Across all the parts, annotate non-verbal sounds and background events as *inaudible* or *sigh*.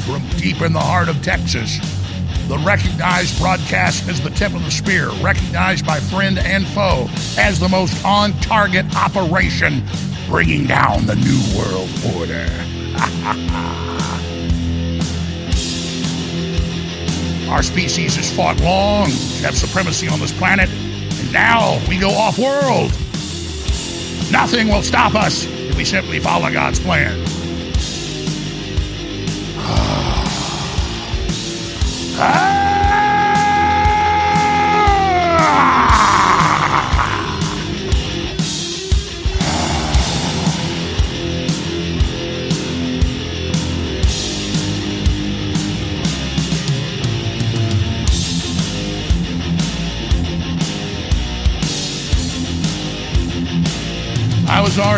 From deep in the heart of Texas. The recognized broadcast as the tip of the spear, recognized by friend and foe as the most on target operation, bringing down the New World Order. *laughs* Our species has fought long to have supremacy on this planet, and now we go off world. Nothing will stop us if we simply follow God's plan.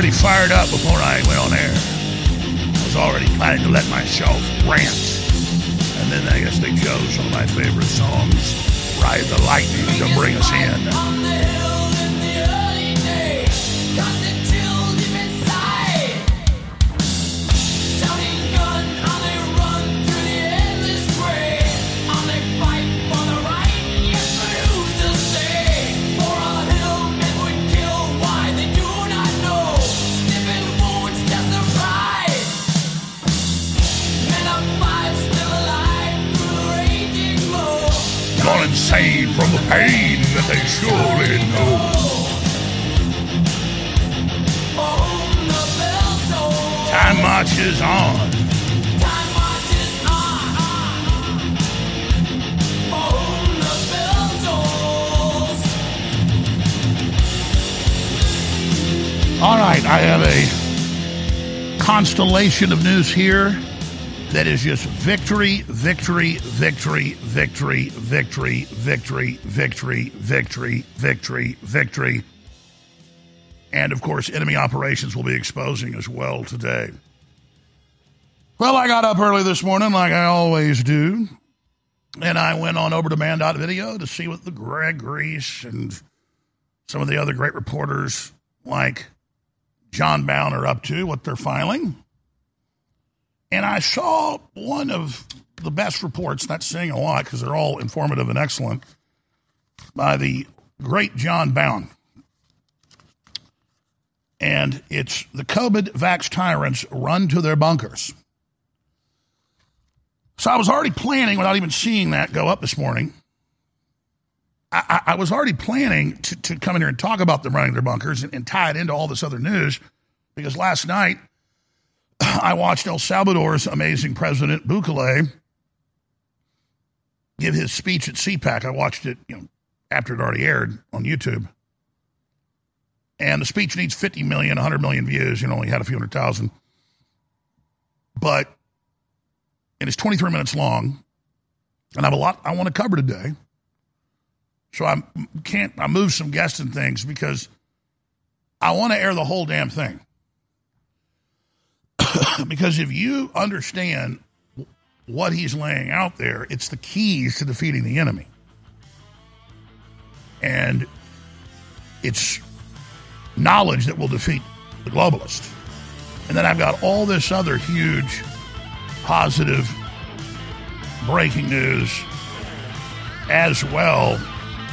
Already fired up before I went on air. I was already planning to let myself rant. And then I guess they chose one of my favorite songs, Ride the Lightning, to bring us in. From pain that they surely know. Time marches on. All right, I have a constellation of news here that is just victory, victory, victory, victory, victory, victory, victory, victory, victory, victory. And of course, enemy operations will be exposing as well today. Well, I got up early this morning like I always do. And I went on over to band.video to see what the Greg Reese and some of the other great reporters like John Bowne are up to, what they're filing. And I saw one of the best reports, not saying a lot because they're all informative and excellent, by the great John Bowne. And it's the COVID vax tyrants run to their bunkers. So I was already planning, without even seeing that go up this morning, I, I, I was already planning to, to come in here and talk about them running their bunkers and, and tie it into all this other news because last night *sighs* I watched El Salvador's amazing president Bukele give his speech at CPAC. I watched it, you know, after it already aired on YouTube. And the speech needs 50 million, 100 million views. You know, only had a few hundred thousand. But and it is 23 minutes long, and I have a lot I want to cover today. So I can't. I move some guests and things because I want to air the whole damn thing. *laughs* because if you understand what he's laying out there, it's the keys to defeating the enemy. And it's knowledge that will defeat the globalist. And then I've got all this other huge positive breaking news as well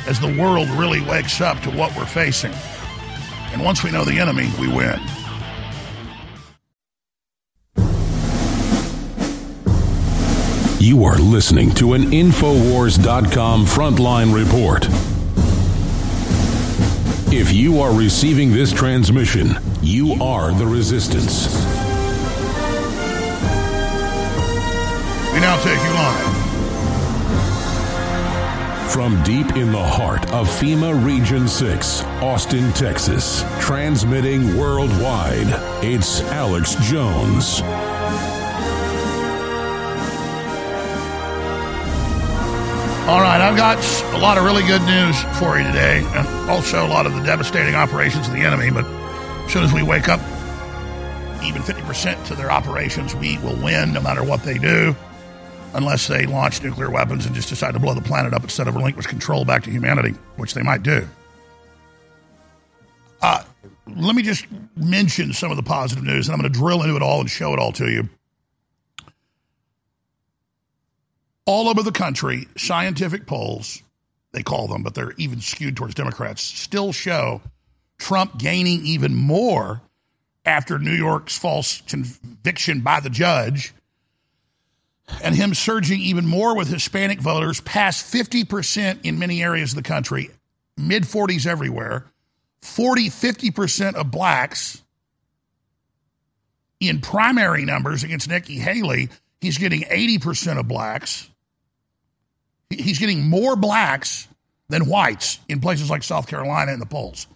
as the world really wakes up to what we're facing. And once we know the enemy, we win. You are listening to an Infowars.com frontline report. If you are receiving this transmission, you are the resistance. We now take you live. From deep in the heart of FEMA Region 6, Austin, Texas, transmitting worldwide, it's Alex Jones. All right, I've got a lot of really good news for you today, and also a lot of the devastating operations of the enemy. But as soon as we wake up, even 50% to their operations, we will win no matter what they do, unless they launch nuclear weapons and just decide to blow the planet up instead of relinquish control back to humanity, which they might do. Uh, let me just mention some of the positive news, and I'm going to drill into it all and show it all to you. All over the country, scientific polls, they call them, but they're even skewed towards Democrats, still show Trump gaining even more after New York's false conviction by the judge and him surging even more with Hispanic voters, past 50% in many areas of the country, mid 40s everywhere, 40, 50% of blacks in primary numbers against Nikki Haley. He's getting 80% of blacks. He's getting more blacks than whites in places like South Carolina in the polls.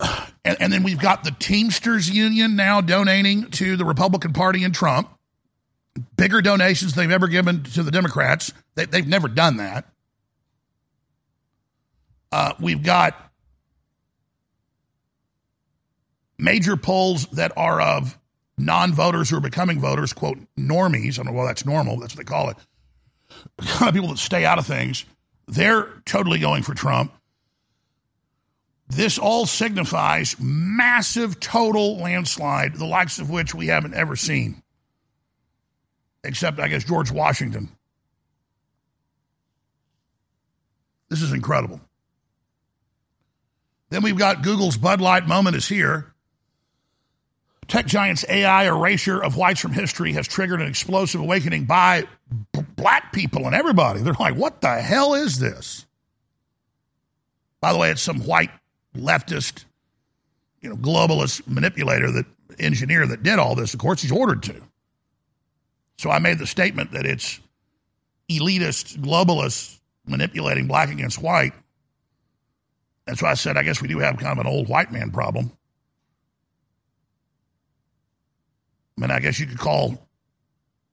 *sighs* And, and, then we've got the Teamsters Union now donating to the Republican Party and Trump. Bigger donations they've ever given to the Democrats. They, have never done that. Uh, we've got major polls that are of non voters who are becoming voters, quote, normies. I don't know, well, that's normal. That's what they call it *laughs* kind of people that stay out of things, they're totally going for Trump. This all signifies massive total landslide, the likes of which we haven't ever seen, except, I guess, George Washington. This is incredible. Then we've got Google's Bud Light moment is here. Tech giant's AI erasure of whites from history has triggered an explosive awakening by b- black people and everybody. They're like, what the hell is this? By the way, it's some white leftist, you know, globalist manipulator that engineer that did all this. Of course, he's ordered to. So I made the statement that it's elitist, globalists manipulating black against white. That's why I said I guess we do have kind of an old white man problem. I mean, I guess you could call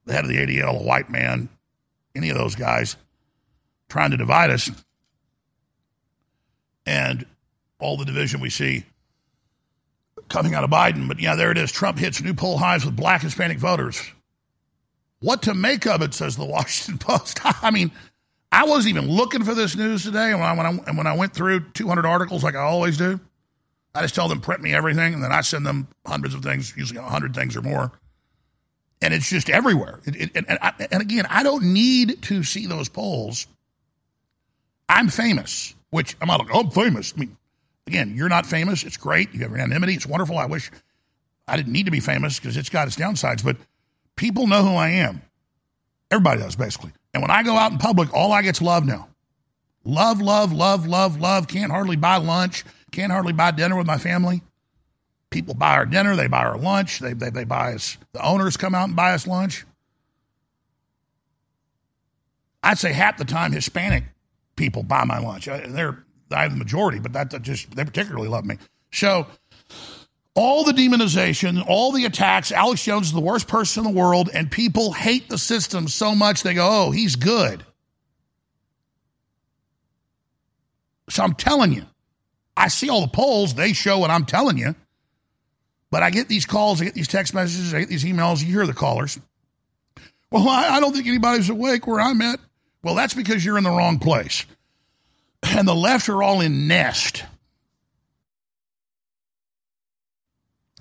the head of the ADL a white man, any of those guys trying to divide us. And all the division we see coming out of Biden. But yeah, there it is. Trump hits new poll highs with black Hispanic voters. What to make of it, says the *laughs* Washington Post. *laughs* I mean, I wasn't even looking for this news today. When I, when I, when I went through 200 articles like I always do, I just tell them print me everything, and then I send them hundreds of things, usually 100 things or more. And it's just everywhere. It, it, and, I, and again, I don't need to see those polls. I'm famous, which I'm not like, oh, I'm famous. I mean, again, you're not famous. It's great. You have anonymity. It's wonderful. I wish I didn't need to be famous because it's got its downsides, but people know who I am. Everybody does, basically. And when I go out in public, all I get's love now. Love, love, love, love, love. Can't hardly buy lunch. Can't hardly buy dinner with my family. People buy our dinner, they buy our lunch, they, they, they buy us, the owners come out and buy us lunch. I'd say half the time Hispanic people buy my lunch. They're I'm the majority, but that just they particularly love me. So all the demonization, all the attacks, Alex Jones is the worst person in the world, and people hate the system so much they go, oh, he's good. So I'm telling you, I see all the polls, they show what I'm telling you. But I get these calls, I get these text messages, I get these emails, you hear the callers. Well, I, I don't think anybody's awake where I'm at. Well, that's because you're in the wrong place. And the left are all in nest.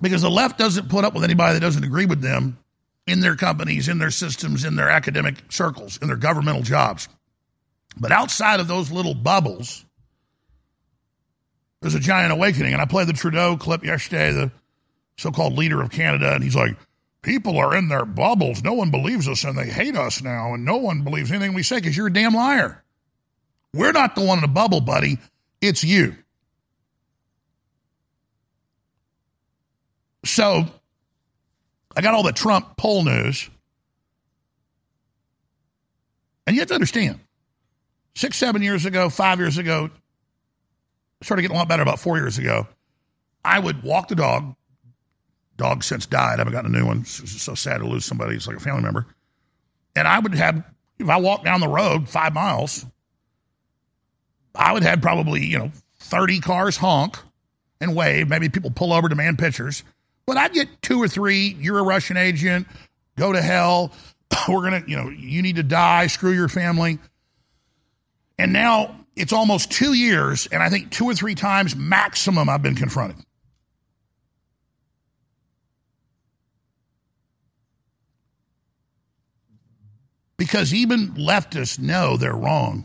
Because the left doesn't put up with anybody that doesn't agree with them in their companies, in their systems, in their academic circles, in their governmental jobs. But outside of those little bubbles, there's a giant awakening. And I played the Trudeau clip yesterday, the so called leader of Canada, and he's like, People are in their bubbles. No one believes us and they hate us now, and no one believes anything we say because you're a damn liar. We're not the one in the bubble, buddy. It's you. So I got all the Trump poll news. And you have to understand six, seven years ago, five years ago, started getting a lot better about four years ago. I would walk the dog. Dog since died. I haven't gotten a new one. It's so sad to lose somebody. It's like a family member. And I would have, if I walked down the road five miles, I would have probably, you know, 30 cars honk and wave. Maybe people pull over, demand pictures. But I'd get two or three. You're a Russian agent. Go to hell. *clears throat* We're going to, you know, you need to die. Screw your family. And now it's almost two years, and I think two or three times maximum I've been confronted. Because even leftists know they're wrong,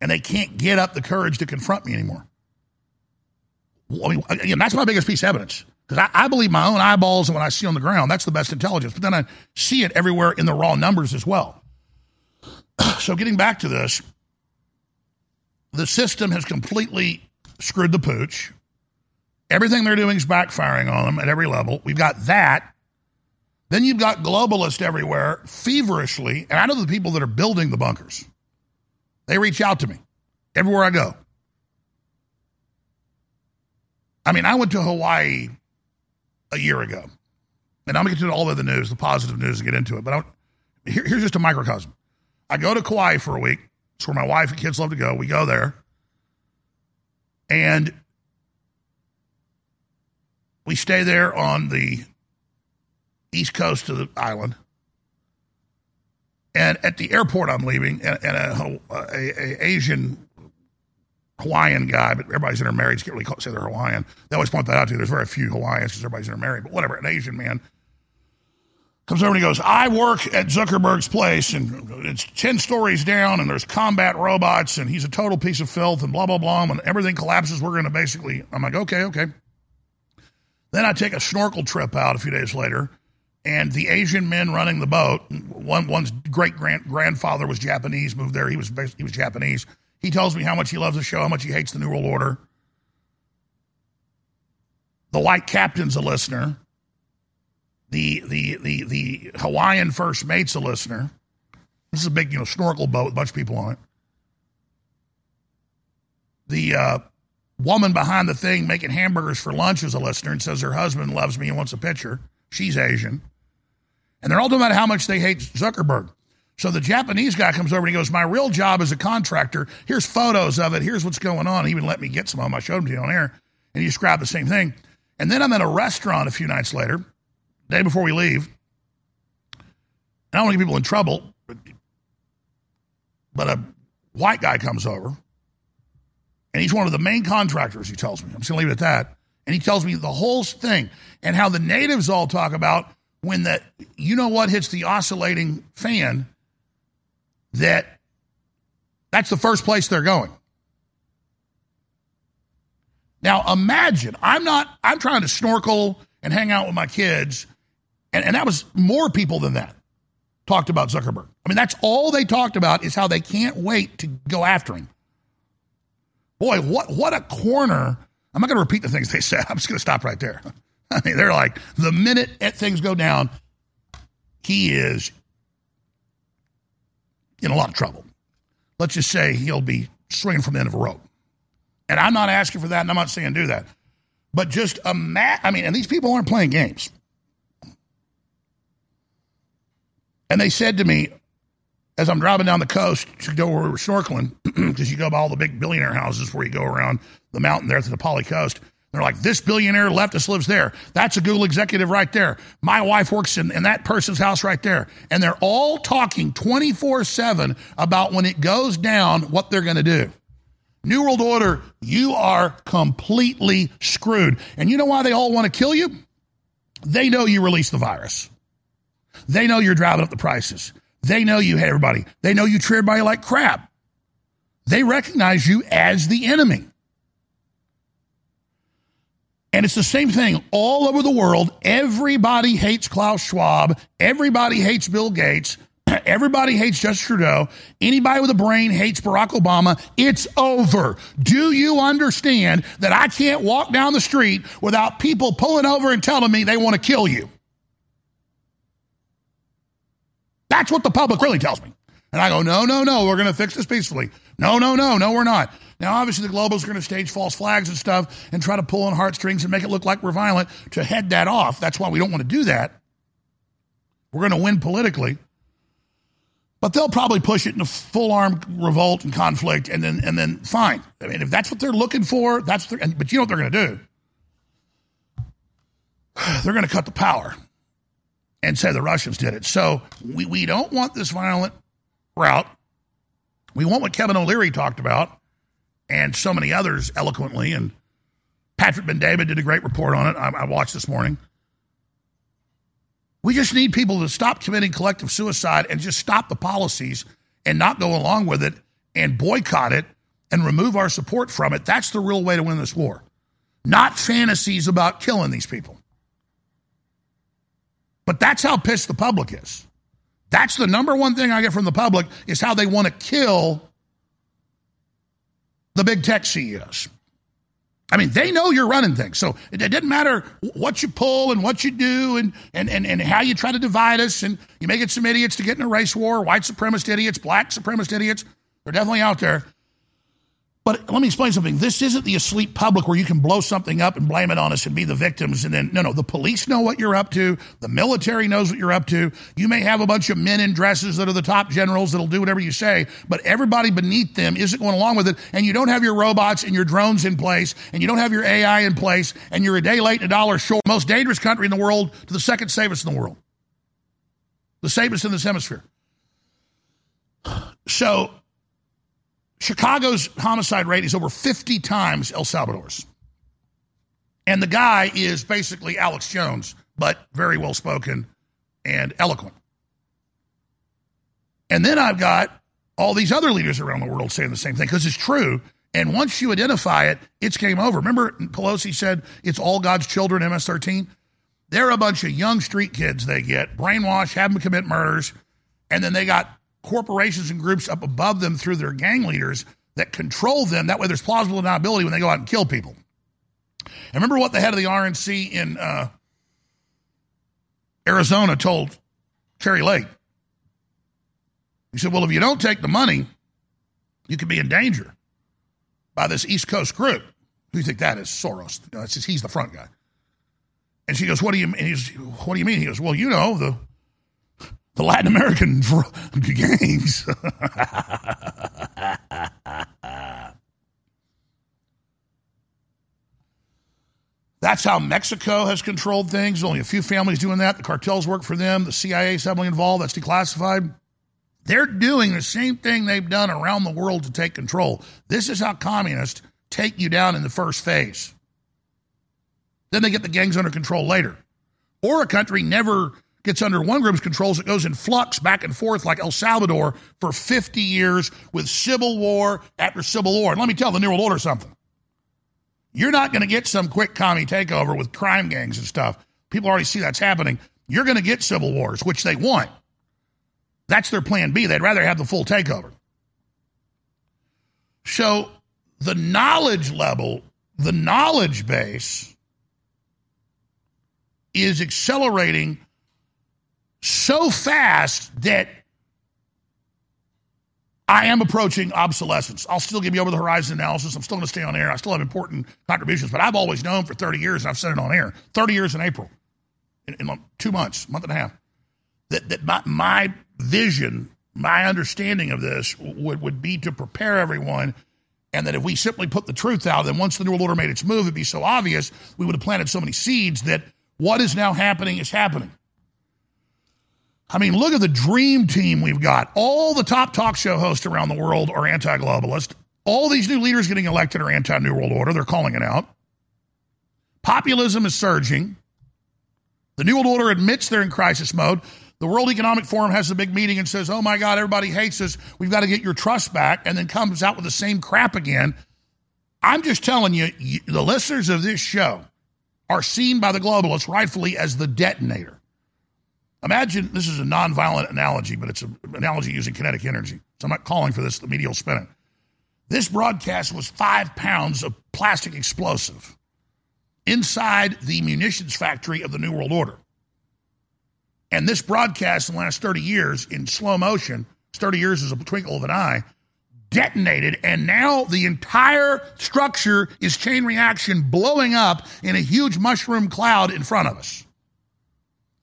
and they can't get up the courage to confront me anymore. I mean, again, that's my biggest piece of evidence. Because I, I, believe my own eyeballs and what I see on the ground, that's the best intelligence. But then I see it everywhere in the raw numbers as well. *clears throat* So getting back to this, the system has completely screwed the pooch. Everything they're doing is backfiring on them at every level. We've got that. Then you've got globalists everywhere, feverishly. And I know the people that are building the bunkers. They reach out to me everywhere I go. I mean, I went to Hawaii a year ago. And I'm going to get to all of the news, the positive news, and get into it. But here, here's just a microcosm. I go to Kauai for a week. It's where my wife and kids love to go. We go there. And we stay there on the east coast of the island. And at the airport, I'm leaving, and, and a, a, a, Asian Hawaiian guy, but everybody's intermarried. You can't really say they're Hawaiian. They always point that out too. There's very few Hawaiians because everybody's intermarried. But whatever, an Asian man comes over and he goes, I work at Zuckerberg's place and it's 10 stories down and there's combat robots and he's a total piece of filth and blah, blah, blah. And everything collapses. We're going to basically, I'm like, okay, okay. Then I take a snorkel trip out a few days later and the Asian men running the boat, one, one's great grand, grandfather was Japanese, moved there. He was, he was Japanese. He tells me how much he loves the show, how much he hates the New World Order. The white captain's a listener. The the the the Hawaiian first mate's a listener. This is a big, you know, snorkel boat with a bunch of people on it. The uh, woman behind the thing making hamburgers for lunch is a listener and says her husband loves me and wants a picture. She's Asian. And they're all talking about how much they hate Zuckerberg. So the Japanese guy comes over and he goes, My real job is a contractor, here's photos of it, here's what's going on. He even let me get some of them. I showed them to you on air. And he described the same thing. And then I'm at a restaurant a few nights later, day before we leave. And I don't want to get people in trouble, but, but a white guy comes over. And he's one of the main contractors, he tells me. I'm just going to leave it at that. And he tells me the whole thing and how the natives all talk about when that you know what, hits the oscillating fan that that's the first place they're going. Now imagine, I'm not, I'm trying to snorkel and hang out with my kids, and, and that was more people than that talked about Zuckerberg. I mean, that's all they talked about is how they can't wait to go after him. Boy, what what a corner. I'm not going to repeat the things they said. *laughs* I'm just going to stop right there. *laughs* I mean, they're like, the minute things go down, he is in a lot of trouble. Let's just say he'll be swinging from the end of a rope. And I'm not asking for that, and I'm not saying do that. But just imagine, I mean, and these people aren't playing games. And they said to me, as I'm driving down the coast to go where we were snorkeling, *clears throat* because you go by all the big billionaire houses where you go around the mountain there to the Pali Coast, they're like, this billionaire leftist lives there. That's a Google executive right there. My wife works in, in that person's house right there. And they're all talking 24 7 about when it goes down, what they're going to do. New World Order, you are completely screwed. And you know why they all want to kill you? They know you released the virus. They know you're driving up the prices. They know you hate everybody. They know you treat everybody like crap. They recognize you as the enemy. And it's the same thing all over the world. Everybody hates Klaus Schwab. Everybody hates Bill Gates. *clears throat* Everybody hates Justin Trudeau. Anybody with a brain hates Barack Obama. It's over. Do you understand that I can't walk down the street without people pulling over and telling me they want to kill you? That's what the public really tells me. And I go, no, no, no, we're going to fix this peacefully. No, no, no, no, we're not. Now, obviously, the globals are going to stage false flags and stuff and try to pull on heartstrings and make it look like we're violent to head that off. That's why we don't want to do that. We're going to win politically. But they'll probably push it into full armed revolt and conflict, and then and then fine. I mean, if that's what they're looking for, that's what but you know what they're going to do? *sighs* They're going to cut the power and say the Russians did it. So we, we don't want this violent route. We want what Kevin O'Leary talked about and so many others eloquently. And Patrick Bet-David did a great report on it. I, I watched this morning. We just need people to stop committing collective suicide and just stop the policies and not go along with it and boycott it and remove our support from it. That's the real way to win this war. Not fantasies about killing these people. But that's how pissed the public is. That's the number one thing I get from the public is how they want to kill the big tech CEOs. I mean, they know you're running things. So it, doesn't matter what you pull and what you do and, and, and, and how you try to divide us. And you may get some idiots to get in a race war, white supremacist idiots, black supremacist idiots. They're definitely out there. But let me explain something. This isn't the asleep public where you can blow something up and blame it on us and be the victims. And then, no, no, the police know what you're up to. The military knows what you're up to. You may have a bunch of men in dresses that are the top generals that'll do whatever you say, but everybody beneath them isn't going along with it. And you don't have your robots and your drones in place, and you don't have your AI in place, and you're a day late and a dollar short. Most dangerous country in the world to the second safest in the world, the safest in this hemisphere. So Chicago's homicide rate is over 50 times El Salvador's. And the guy is basically Alex Jones, but very well spoken and eloquent. And then I've got all these other leaders around the world saying the same thing because it's true. And once you identify it, it's game over. Remember, Pelosi said it's all God's children, MS 13? They're a bunch of young street kids they get, brainwashed, have them commit murders, and then they got corporations and groups up above them through their gang leaders that control them. That way there's plausible deniability when they go out and kill people. And remember what the head of the RNC in uh, Arizona told Kari Lake? He said, Well, if you don't take the money, you could be in danger by this East Coast group. Who you think that is? Soros. No, he's the front guy. And she goes, What do you mean? What do you mean? He goes, Well, you know, the the Latin American *laughs* gangs. That's how Mexico has controlled things. Only a few families doing that. The cartels work for them. The CIA is heavily involved. That's declassified. They're doing the same thing they've done around the world to take control. This is how communists take you down in the first phase. Then they get the gangs under control later. Or a country never gets under one group's controls, it goes in flux back and forth like El Salvador for 50 years with civil war after civil war. And let me tell the New World Order something. You're not going to get some quick commie takeover with crime gangs and stuff. People already see that's happening. You're going to get civil wars, which they want. That's their plan B. They'd rather have the full takeover. So the knowledge level, the knowledge base is accelerating so fast that I am approaching obsolescence. I'll still give you over the horizon analysis. I'm still going to stay on air. I still have important contributions, but I've always known for 30 years, and I've said it on air 30 years in April, in, in two months, month and a half, that, that my, my vision, my understanding of this would, would be to prepare everyone. And that if we simply put the truth out, then once the New World Order made its move, it'd be so obvious, we would have planted so many seeds that what is now happening is happening. I mean, look at the dream team we've got. All the top talk show hosts around the world are anti globalist. All these new leaders getting elected are anti New World Order. They're calling it out. Populism is surging. The New World Order admits they're in crisis mode. the World Economic Forum has a big meeting and says, oh my God, everybody hates us. We've got to get your trust back, and then comes out with the same crap again. I'm just telling you, the listeners of this show are seen by the globalists rightfully as the detonator. Imagine this is a nonviolent analogy, but it's an analogy using kinetic energy. So I'm not calling for this, the media will spin it. This broadcast was five pounds of plastic explosive inside the munitions factory of the New World Order. And this broadcast in the last 30 years in slow motion, 30 years is a twinkle of an eye, detonated. And now the entire structure is chain reaction blowing up in a huge mushroom cloud in front of us.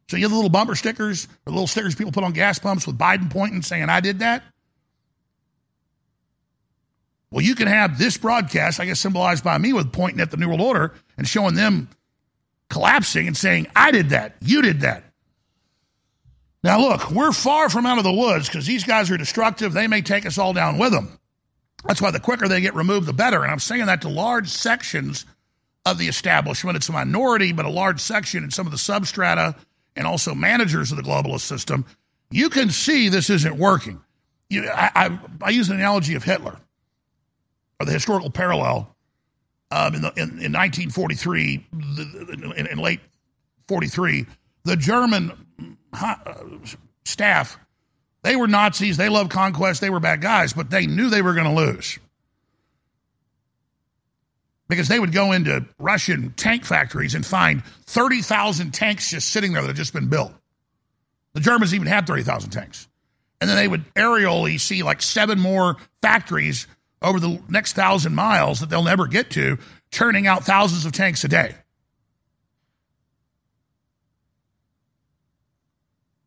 So you have the little bumper stickers, the little stickers people put on gas pumps with Biden pointing saying, I did that. Well, you can have this broadcast, I guess symbolized by me with pointing at the New World Order and showing them collapsing and saying, I did that, you did that. Now, look, we're far from out of the woods because these guys are destructive. They may take us all down with them. That's why the quicker they get removed, the better. And I'm saying that to large sections of the establishment. It's a minority, but a large section in some of the substrata and also managers of the globalist system. You can see this isn't working. You, I, I, I use an analogy of Hitler or the historical parallel um, in, the, in, in 1943, the, in, in, late 43, the German uh, staff, they were Nazis, they loved conquest, they were bad guys, but they knew they were going to lose. Because they would go into Russian tank factories and find 30,000 tanks just sitting there that had just been built. The Germans even had 30,000 tanks. And then they would aerially see like seven more factories over the next thousand miles that they'll never get to, churning out thousands of tanks a day.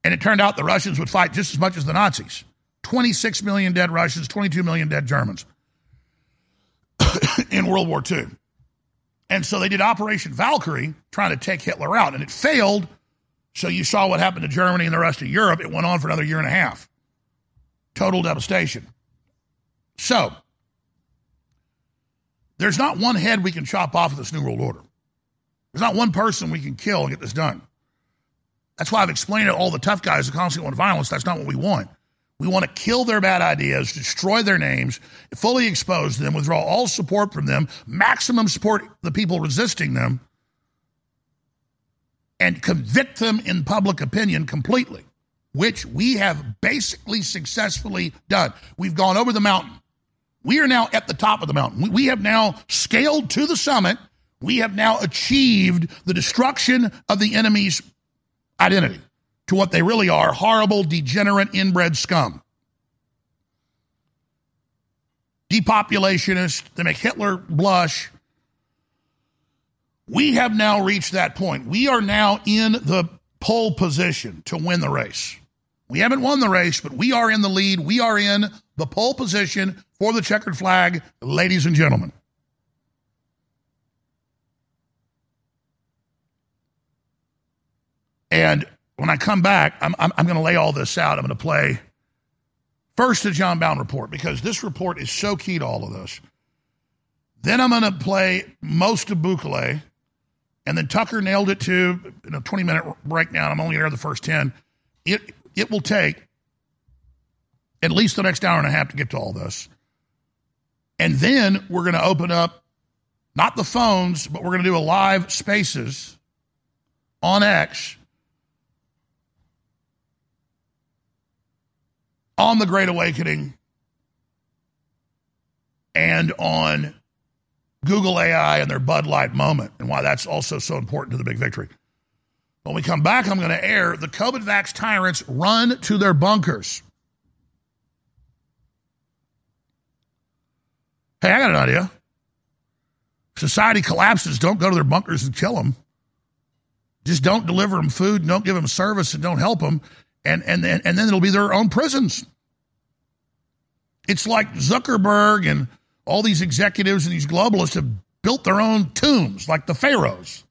And it turned out the Russians would fight just as much as the Nazis 26 million dead Russians, 22 million dead Germans *coughs* in World War II. And so they did Operation Valkyrie trying to take Hitler out, and it failed. So you saw what happened to Germany and the rest of Europe. It went on for another year and a half. Total devastation. So there's not one head we can chop off of this New World Order. There's not one person we can kill and get this done. That's why I've explained it. All the tough guys who constantly want violence, that's not what we want. We want to kill their bad ideas, destroy their names, fully expose them, withdraw all support from them, maximum support the people resisting them, and convict them in public opinion completely, which we have basically successfully done. We've gone over the mountain. We are now at the top of the mountain. We have now scaled to the summit. We have now achieved the destruction of the enemy's identity to what they really are horrible, degenerate, inbred scum. Depopulationist, they make Hitler blush. We have now reached that point. We are now in the pole position to win the race. We haven't won the race, but we are in the lead. We are in the pole position for the checkered flag, ladies and gentlemen. And when I come back, I'm, I'm, I'm going to lay all this out. I'm going to play first the John Bowne report because this report is so key to all of this. Then I'm going to play most of Bukele. And then Tucker nailed it to in a 20 minute breakdown. I'm only there the first 10. It, it will take at least the next hour and a half to get to all this. And then we're going to open up not the phones, but we're going to do a live spaces on X on the Great Awakening and on Google AI and their Bud Light moment and why that's also so important to the big victory. When we come back, I'm going to air the COVID vax tyrants run to their bunkers. Hey, I got an idea. Society collapses, don't go to their bunkers and kill them. Just don't deliver them food, don't give them service, and don't help them. And, and, then, and then it'll be their own prisons. It's like Zuckerberg and all these executives and these globalists have built their own tombs, like the pharaohs,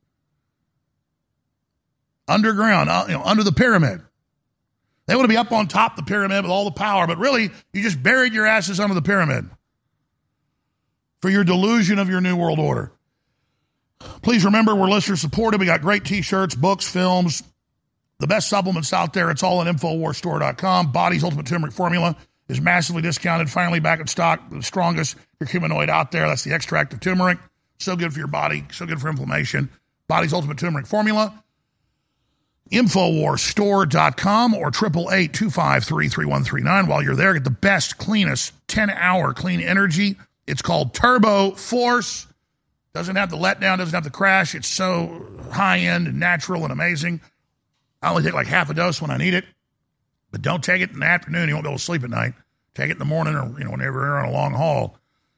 underground, uh, you know, under the pyramid. They want to be up on top the pyramid with all the power, but really, you just buried your asses under the pyramid for your delusion of your new world order. Please remember we're listener supported. We got great t shirts, books, films, the best supplements out there. It's all at InfoWarsStore.com. Body's Ultimate Turmeric Formula is massively discounted, finally back in stock. The strongest curcuminoid out there. That's the extract of turmeric. So good for your body, so good for inflammation. Body's Ultimate Turmeric Formula. Infowarsstore.com or 888 While you're there, get the best, cleanest 10 hour clean energy. It's called Turbo Force. Doesn't have the letdown, doesn't have the crash. It's so high end and natural and amazing. I only take like half a dose when I need it, but don't take it in the afternoon. You won't be able to sleep at night. Take it in the morning or you know whenever you're on a long haul.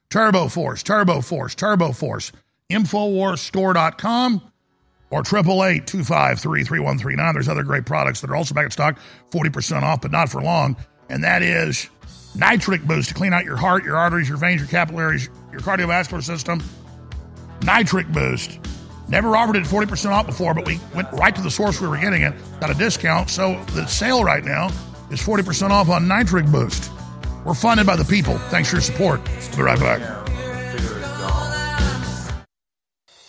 Turbo Force, Turbo Force, Turbo Force. Infowarsstore.com or 888-253-3139. There's other great products that are also back in stock, 40% off, but not for long. And that is Nitric Boost to clean out your heart, your arteries, your veins, your capillaries, your cardiovascular system. Nitric Boost. Never offered it 40% off before, but we went right to the source we were getting it, got a discount. So the sale right now is 40% off on Nitric Boost. We're funded by the people. Thanks for your support. We'll be right back.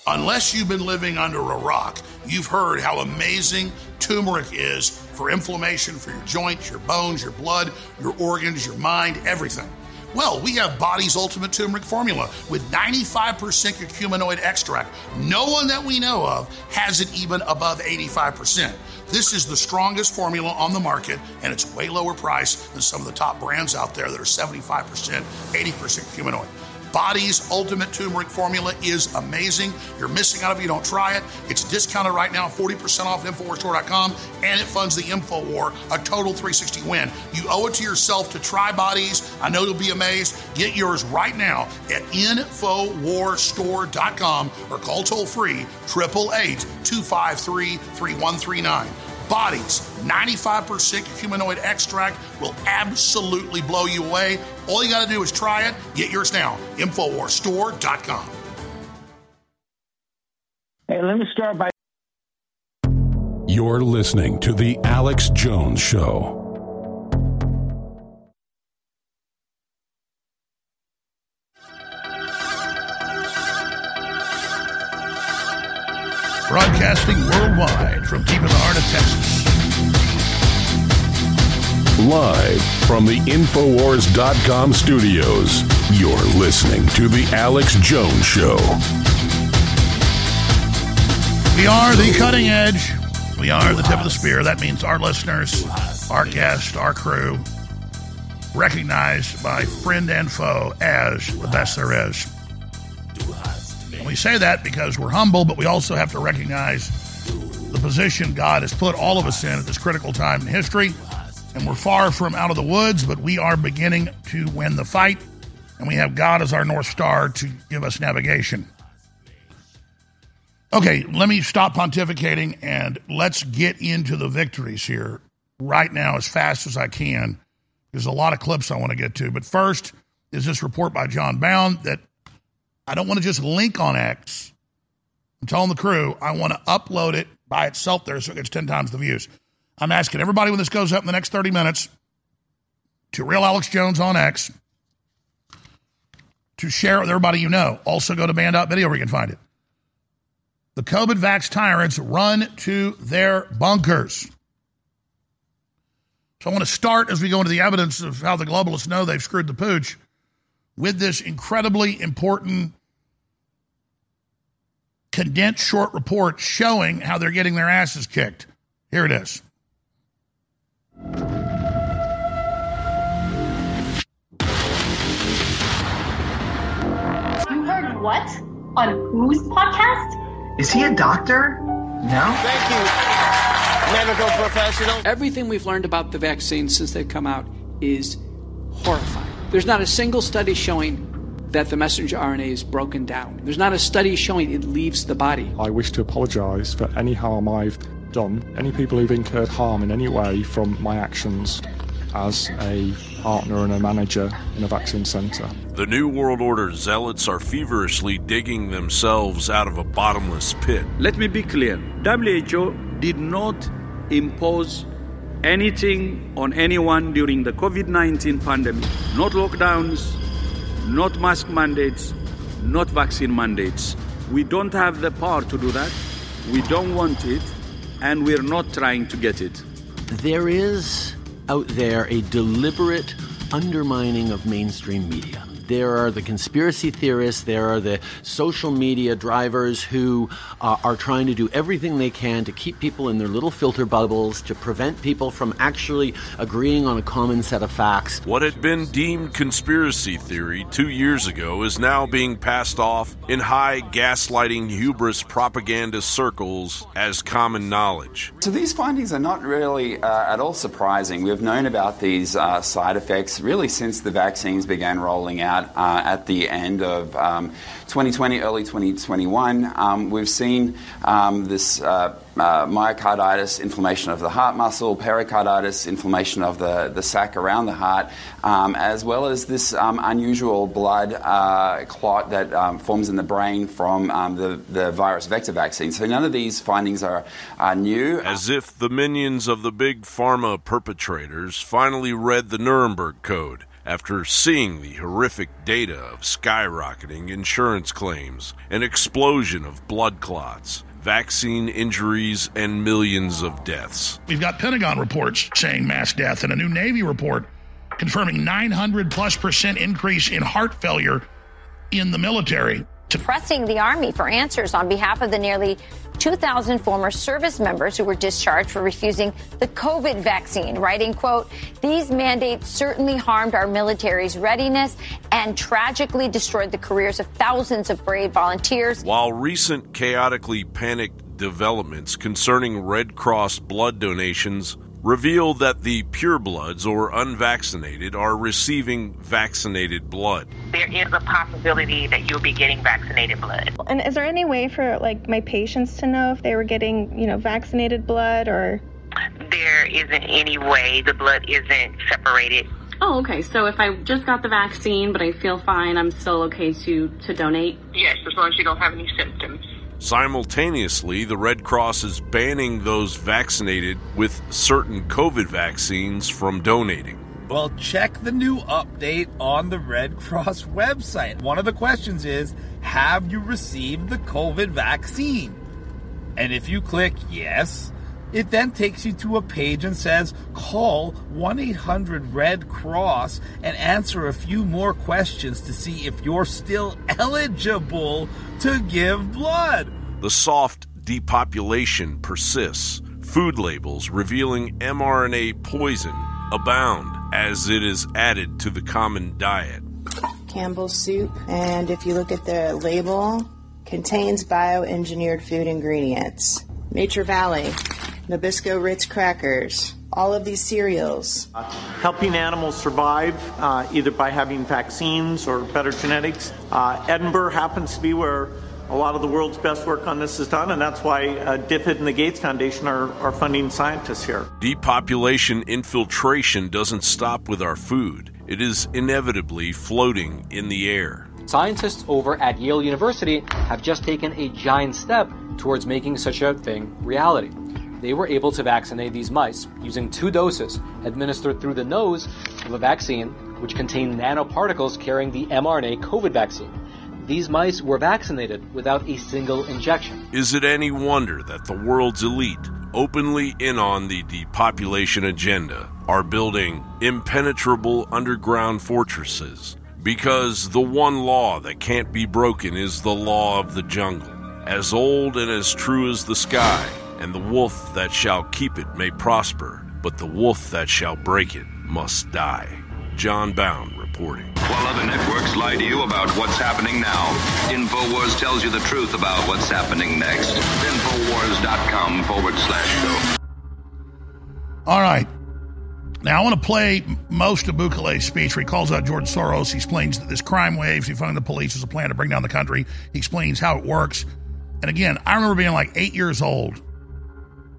Unless you've been living under a rock, you've heard how amazing turmeric is for inflammation for your joints, your bones, your blood, your organs, your mind, everything. Well, we have Body's Ultimate Turmeric Formula with 95% curcuminoid extract. No one that we know of has it even above 85%. This is the strongest formula on the market, and it's way lower price than some of the top brands out there that are 75%, 80% curcuminoid. Body's Ultimate Turmeric Formula is amazing. You're missing out if you don't try it. It's discounted right now, 40% off at InfoWarsStore.com, and it funds the InfoWar, a total 360 win. You owe it to yourself to try Bodies. I know you'll be amazed. Get yours right now at InfoWarsStore.com or call toll free 888 253 3139 bodies. 95% curcuminoid extract will absolutely blow you away. All you got to do is try it. Get yours now. Infowarsstore.com. Hey, let me start by. You're listening to The Alex Jones Show. Broadcasting worldwide from deep in the heart of Texas. Live from the Infowars.com studios, you're listening to The Alex Jones Show. We are the cutting edge. We are the tip of the spear. That means our listeners, our guests, our crew, recognized by friend and foe as the best there is. We say that because we're humble, but we also have to recognize the position God has put all of us in at this critical time in history. And we're far from out of the woods, but we are beginning to win the fight. And we have God as our North Star to give us navigation. Okay, let me stop pontificating and let's get into the victories here right now as fast as I can. There's a lot of clips I want to get to. But first is this report by John Bowne that I don't want to just link on X. I'm telling the crew, I want to upload it by itself there so it gets 10 times the views. I'm asking everybody when this goes up in the next 30 minutes to Real Alex Jones on X to share it with everybody you know. Also go to band.video where you can find it. The COVID vax tyrants run to their bunkers. So I want to start as we go into the evidence of how the globalists know they've screwed the pooch with this incredibly important condensed short report showing how they're getting their asses kicked. Here it is. You heard what? On whose podcast? Is he a doctor? No? Thank you, medical professional. Everything we've learned about the vaccine since they've come out is horrifying. There's not a single study showing that the messenger RNA is broken down. There's not a study showing it leaves the body. I wish to apologise for any harm I've done, any people who've incurred harm in any way from my actions as a partner and a manager in a vaccine centre. The New World Order zealots are feverishly digging themselves out of a bottomless pit. Let me be clear WHO did not impose anything on anyone during the COVID 19 pandemic. Not lockdowns, not mask mandates, not vaccine mandates. We don't have the power to do that. We don't want it. and we're not trying to get it. There is out there a deliberate undermining of mainstream media. There are the conspiracy theorists, there are the social media drivers who uh, are trying to do everything they can to keep people in their little filter bubbles, to prevent people from actually agreeing on a common set of facts. What had been deemed conspiracy theory two years ago is now being passed off in high gaslighting hubris propaganda circles as common knowledge. So these findings are not really uh, at all surprising. We've known about these uh, side effects really since the vaccines began rolling out uh, at the end of um, 2020, early 2021. Um, we've seen um, this uh, uh, myocarditis, inflammation of the heart muscle, pericarditis, inflammation of the, the sac around the heart, um, as well as this um, unusual blood uh, clot that forms in the brain from the, the virus vector vaccine. So none of these findings are, are new. As if the minions of the big pharma perpetrators finally read the Nuremberg Code after seeing the horrific data of skyrocketing insurance claims, an explosion of blood clots, vaccine injuries, and millions of deaths. We've got Pentagon reports saying mass death and a new Navy report confirming 900 plus percent increase in heart failure in the military. Pressing the Army for answers on behalf of the nearly 2,000 former service members who were discharged for refusing the COVID vaccine, writing, quote, these mandates certainly harmed our military's readiness and tragically destroyed the careers of thousands of brave volunteers. While recent chaotically panicked developments concerning Red Cross blood donations reveal that the purebloods or unvaccinated are receiving vaccinated blood. There is a possibility that you'll be getting vaccinated blood. And is there any way for like my patients to know if they were getting, you know, vaccinated blood or there isn't any way the blood isn't separated Oh, okay. So if I just got the vaccine but I feel fine, I'm still okay to to donate? Yes, as long as you don't have any symptoms. Simultaneously, the Red Cross is banning those vaccinated with certain COVID vaccines from donating. Well, check the new update on the Red Cross *laughs* website. One of the questions is Have you received the COVID vaccine? And if you click yes, it then takes you to a page and says call 1 800 Red Cross and answer a few more questions to see if you're still eligible to give blood. The soft depopulation persists. Food labels revealing mRNA poison abound as it is added to the common diet. Campbell's soup, and if you look at the label, contains bioengineered food ingredients. Nature Valley, Nabisco Ritz crackers, all of these cereals. Uh, helping animals survive uh, either by having vaccines or better genetics. Uh, Edinburgh happens to be where a lot of the world's best work on this is done, and that's why uh, DFID and the Gates Foundation are, are funding scientists here. Depopulation infiltration doesn't stop with our food, it is inevitably floating in the air. Scientists over at Yale University have just taken a giant step towards making such a thing reality. They were able to vaccinate these mice using two doses administered through the nose of a vaccine which contained nanoparticles carrying the mRNA COVID vaccine these mice were vaccinated without a single injection. Is it any wonder that the world's elite, openly in on the depopulation agenda, are building impenetrable underground fortresses? Because the one law that can't be broken is the law of the jungle, as old and as true as the sky, and the wolf that shall keep it may prosper, but the wolf that shall break it must die. John Bowne reporting. While other networks lie to you about what's happening now, InfoWars tells you the truth about what's happening next. Infowars.com forward slash show. All right. Now, I want to play most of Bukele's speech where he calls out George Soros. He explains that this crime wave he found the police is a plan to bring down the country. He explains how it works. And again, I remember being like eight years old,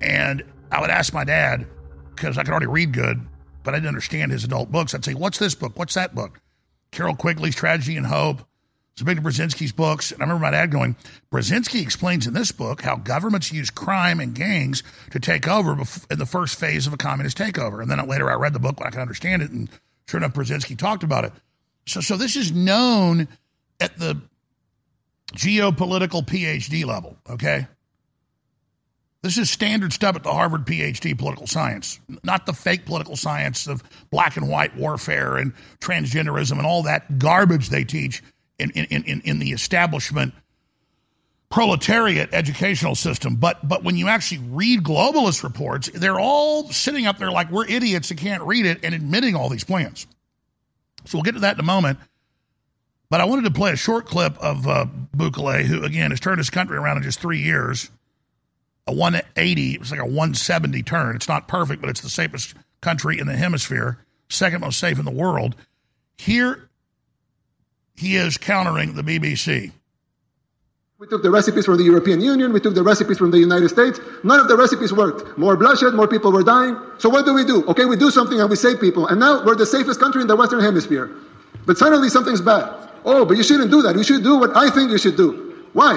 and I would ask my dad, because I could already read good, but I didn't understand his adult books. I'd say, What's this book? What's that book? Carroll Quigley's Tragedy and Hope, Zbigniew Brzezinski's books. And I remember my dad going, Brzezinski explains in this book how governments use crime and gangs to take over in the first phase of a communist takeover. And then later I read the book when I could understand it. And sure enough, Brzezinski talked about it. So, so this is known at the geopolitical PhD level, okay? This is standard stuff at the Harvard PhD political science, not the fake political science of black and white warfare and transgenderism and all that garbage they teach in, in, in, in the establishment proletariat educational system. But but when you actually read globalist reports, they're all sitting up there like we're idiots that can't read it and admitting all these plans. So we'll get to that in a moment. But I wanted to play a short clip of uh, Bukele, who again has turned his country around in just three years. A 180, it's like a 170 turn. It's not perfect, but it's the safest country in the hemisphere, second most safe in the world. Here, he is countering the BBC. We took the recipes from the European Union, we took the recipes from the United States. None of the recipes worked. More bloodshed, more people were dying. So what do we do? Okay, we do something and we save people. And now we're the safest country in the Western Hemisphere. But suddenly something's bad. Oh, but you shouldn't do that. You should do what I think you should do. Why?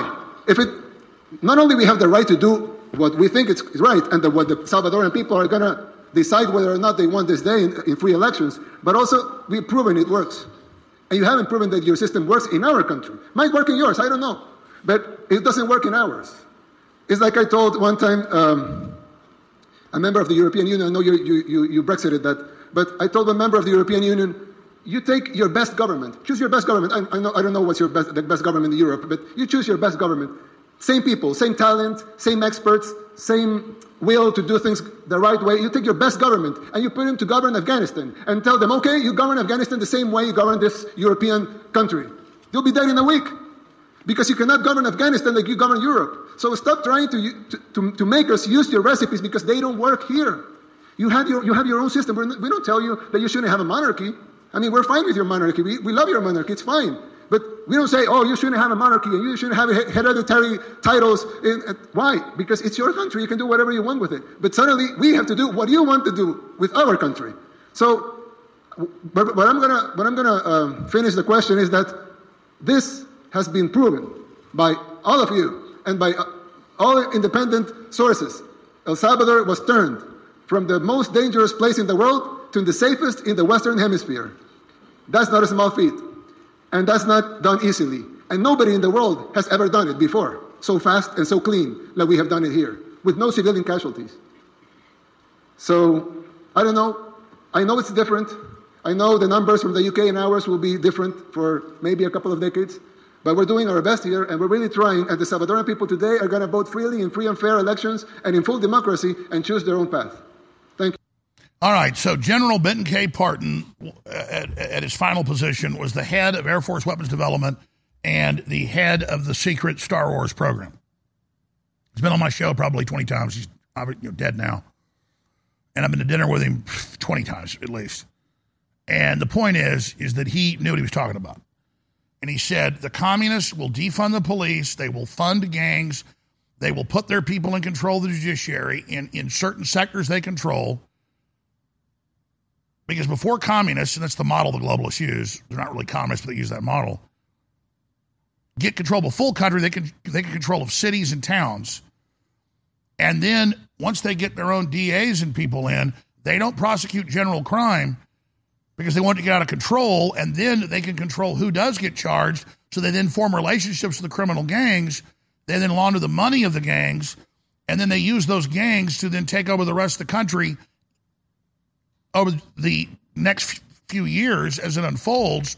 If it, not only we have the right to do what we think is right and what the Salvadoran people are going to decide whether or not they want this day in, in free elections, but also we've proven it works. And you haven't proven that your system works in our country. Might work in yours, I don't know. But it doesn't work in ours. It's like I told one time um, a member of the European Union, I know you, you, you, you Brexited that, but I told a member of the European Union, you take your best government, choose your best government. I, I, know, I don't know what's your best, the best government in Europe, but you choose your best government. Same people, same talent, same experts, same will to do things the right way. You take your best government and you put him to govern Afghanistan and tell them, okay, you govern Afghanistan the same way you govern this European country. You'll be dead in a week because you cannot govern Afghanistan like you govern Europe. So stop trying to, to, to, make us use your recipes because they don't work here. You have your, you have your own system. We're, we don't tell you that you shouldn't have a monarchy. I mean, we're fine with your monarchy. We, we love your monarchy. It's fine. But we don't say, oh, you shouldn't have a monarchy and you shouldn't have hereditary titles. In, uh, why? Because it's your country. You can do whatever you want with it. But suddenly we have to do what you want to do with our country. So, but what I'm gonna, what I'm gonna um, finish the question is that this has been proven by all of you and by uh, all independent sources. El Salvador was turned from the most dangerous place in the world to the safest in the Western Hemisphere. That's not a small feat. And that's not done easily. And nobody in the world has ever done it before, so fast and so clean like we have done it here, with no civilian casualties. So, I don't know. I know it's different. I know the numbers from the UK and ours will be different for maybe a couple of decades. But we're doing our best here, and we're really trying. And the Salvadoran people today are going to vote freely in free and fair elections and in full democracy and choose their own path. All right. So General Benton K. Partin, uh, at, at his final position, was the head of Air Force weapons development and the head of the secret Star Wars program. He's been on my show probably 20 times. He's you know, dead now. And I've been to dinner with him *sighs* 20 times at least. And the point is, is that he knew what he was talking about. And he said the communists will defund the police, they will fund gangs, they will put their people in control of the judiciary in, in certain sectors they control. Because before communists, and that's the model the globalists use, they're not really communists, but they use that model, get control of a full country, they can they can control of cities and towns. And then once they get their own DAs and people in, they don't prosecute general crime because they want to get out of control, and then they can control who does get charged. So they then form relationships with the criminal gangs. They then launder the money of the gangs, and then they use those gangs to then take over the rest of the country over the next few years as it unfolds.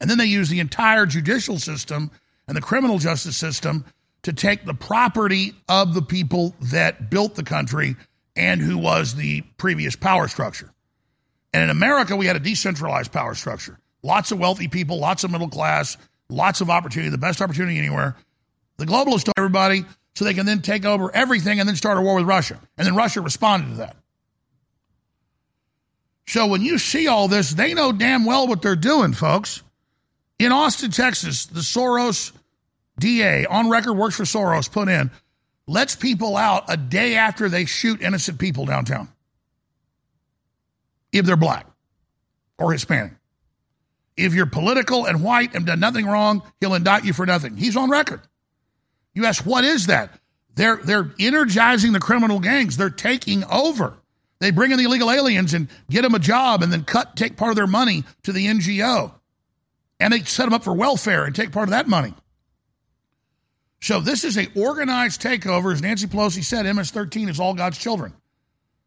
And then they use the entire judicial system and the criminal justice system to take the property of the people that built the country and who was the previous power structure. And in America, we had a decentralized power structure. Lots of wealthy people, lots of middle class, lots of opportunity, the best opportunity anywhere. The globalists told everybody so they can then take over everything and then start a war with Russia. And then Russia responded to that. So when you see all this, they know damn well what they're doing, folks. In Austin, Texas, the Soros DA on record works for Soros put in lets people out a day after they shoot innocent people downtown if they're black or Hispanic. If you're political and white and done nothing wrong, he'll indict you for nothing. He's on record. You ask, what is that? They're, they're energizing the criminal gangs. They're taking over. They bring in the illegal aliens and get them a job and then cut, take part of their money to the NGO. And they set them up for welfare and take part of that money. So this is a organized takeover. As Nancy Pelosi said, MS-13 is all God's children.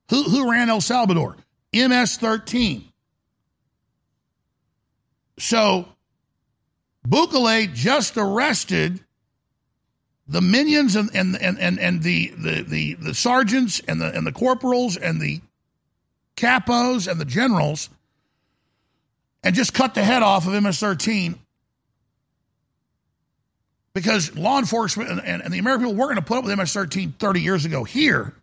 Who, who ran El Salvador? MS-13. So Bukele just arrested the minions and and and and, the, the, the the sergeants and the and the corporals and the capos and the generals and just cut the head off of MS-13 because law enforcement and, and, and the American people weren't going to put up with MS-13 30 years ago here.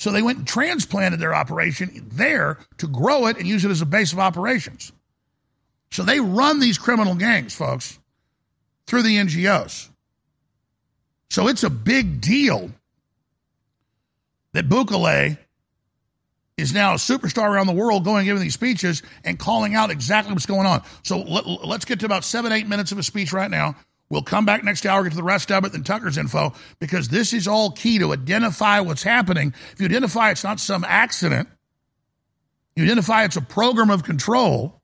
So they went and transplanted their operation there to grow it and use it as a base of operations. So they run these criminal gangs, folks, through the NGOs. So it's a big deal that Bukele is now a superstar around the world going giving these speeches and calling out exactly what's going on. So let, us get to about seven, eight minutes of a speech right now. We'll come back next hour, get to the rest of it, then Tucker's info, because this is all key to identify what's happening. If you identify it's not some accident, you identify it's a program of control,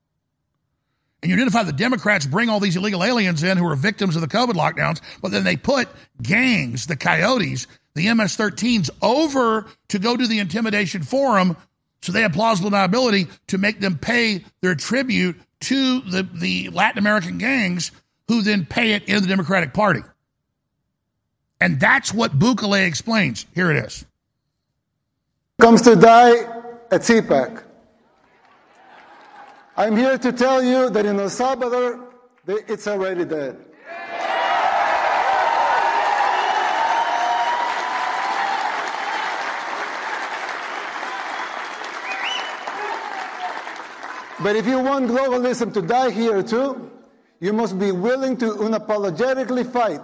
and you identify the Democrats bring all these illegal aliens in who are victims of the COVID lockdowns, but then they put gangs, the coyotes, the MS 13s over to go to the intimidation forum so they have plausible deniability to make them pay their tribute to the, the Latin American gangs who then pay it in the Democratic Party. And that's what Bukele explains. Here it is. Comes to die at CPAC. I'm here to tell you that in El Salvador, it's already dead. But if you want globalism to die here too, you must be willing to unapologetically fight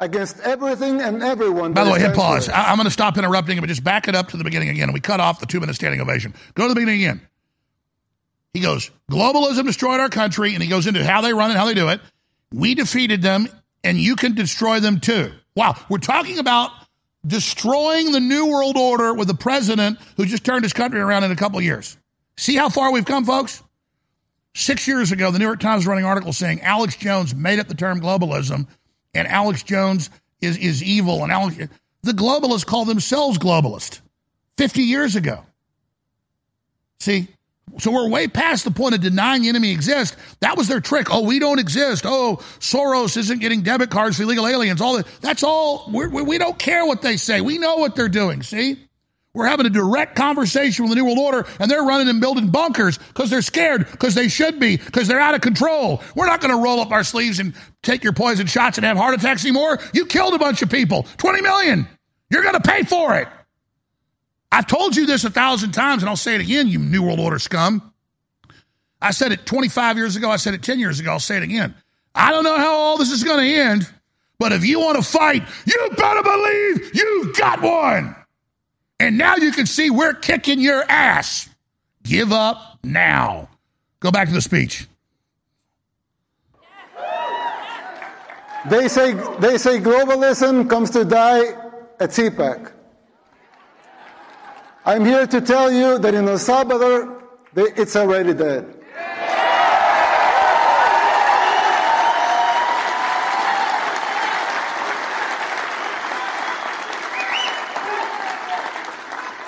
against everything and everyone. By the way, hit pause. I- am going to stop interrupting, but just back it up to the beginning again. And we cut off the two minute standing ovation. Go to the beginning again. He goes, globalism destroyed our country, and he goes into how they run it, how they do it. We defeated them, and you can destroy them too. Wow, we're talking about destroying the New World Order with a president who just turned his country around in a couple years. See how far we've come, folks? Six years ago, the New York Times was running article saying Alex Jones made up the term globalism, and Alex Jones is, is evil, and Alex, the globalists call themselves globalist 50 years ago. See? So we're way past the point of denying the enemy exists. That was their trick. Oh, we don't exist. Oh, Soros isn't getting debit cards for illegal aliens. All that. That's all. We're, we don't care what they say. We know what they're doing. See? We're having a direct conversation with the New World Order, and they're running and building bunkers because they're scared, because they should be, because they're out of control. We're not going to roll up our sleeves and take your poison shots and have heart attacks anymore. You killed a bunch of people, 20 million. You're going to pay for it. I've told you this a thousand times, and I'll say it again, you New World Order scum. I said it 25 years ago. I said it 10 years ago. I'll say it again. I don't know how all this is going to end, but if you want to fight, you better believe you've got one. And now you can see we're kicking your ass. Give up now. Go back to the speech. They say, they say globalism comes to die at CPAC. I'm here to tell you that in El Salvador, it's already dead.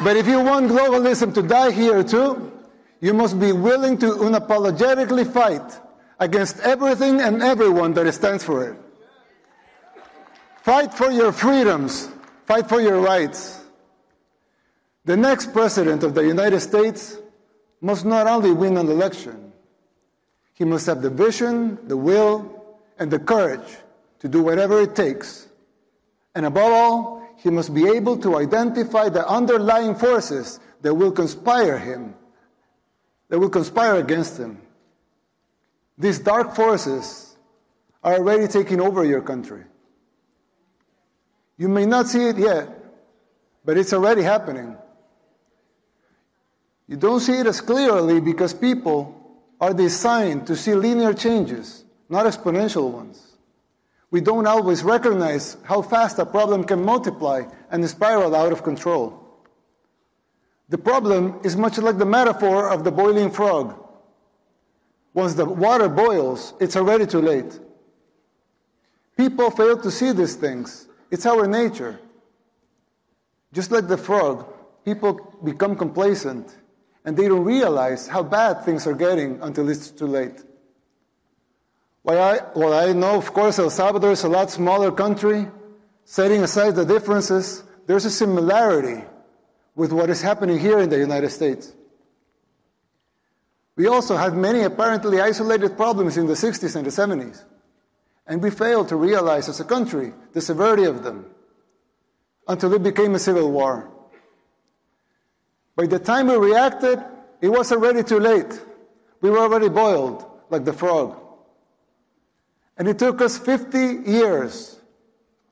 But if you want globalism to die here too, you must be willing to unapologetically fight against everything and everyone that stands for it. Fight for your freedoms. Fight for your rights. The next president of the United States must not only win an election, he must have the vision, the will, and the courage to do whatever it takes. And above all, he must be able to identify the underlying forces that will conspire him, that will conspire against him. These dark forces are already taking over your country. You may not see it yet, but it's already happening. You don't see it as clearly because people are designed to see linear changes, not exponential ones we don't always recognize how fast a problem can multiply and spiral out of control. The problem is much like the metaphor of the boiling frog. Once the water boils, it's already too late. People fail to see these things It's our nature. Just like the frog, people become complacent and they don't realize how bad things are getting until it's too late. While I, I know, of course, El Salvador is a lot smaller country, setting aside the differences, there's a similarity with what is happening here in the United States. We also had many apparently isolated problems in the 60s and the 70s, and we failed to realize as a country the severity of them until it became a civil war. By the time we reacted, it was already too late. We were already boiled like the frog. And it took us 50 years,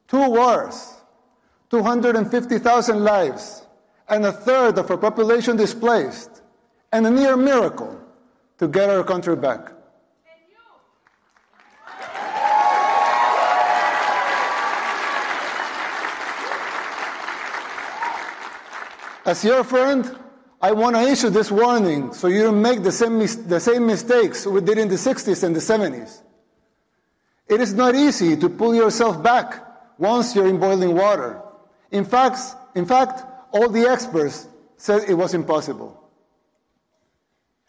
two wars, 250,000 lives, and a third of our population displaced, and a near miracle to get our country back. As your friend, I want to issue this warning so you don't make the same, the same mistakes we did in the 60s and the 70s. It is not easy to pull yourself back once you're in boiling water. In fact, in fact, all the experts said it was impossible.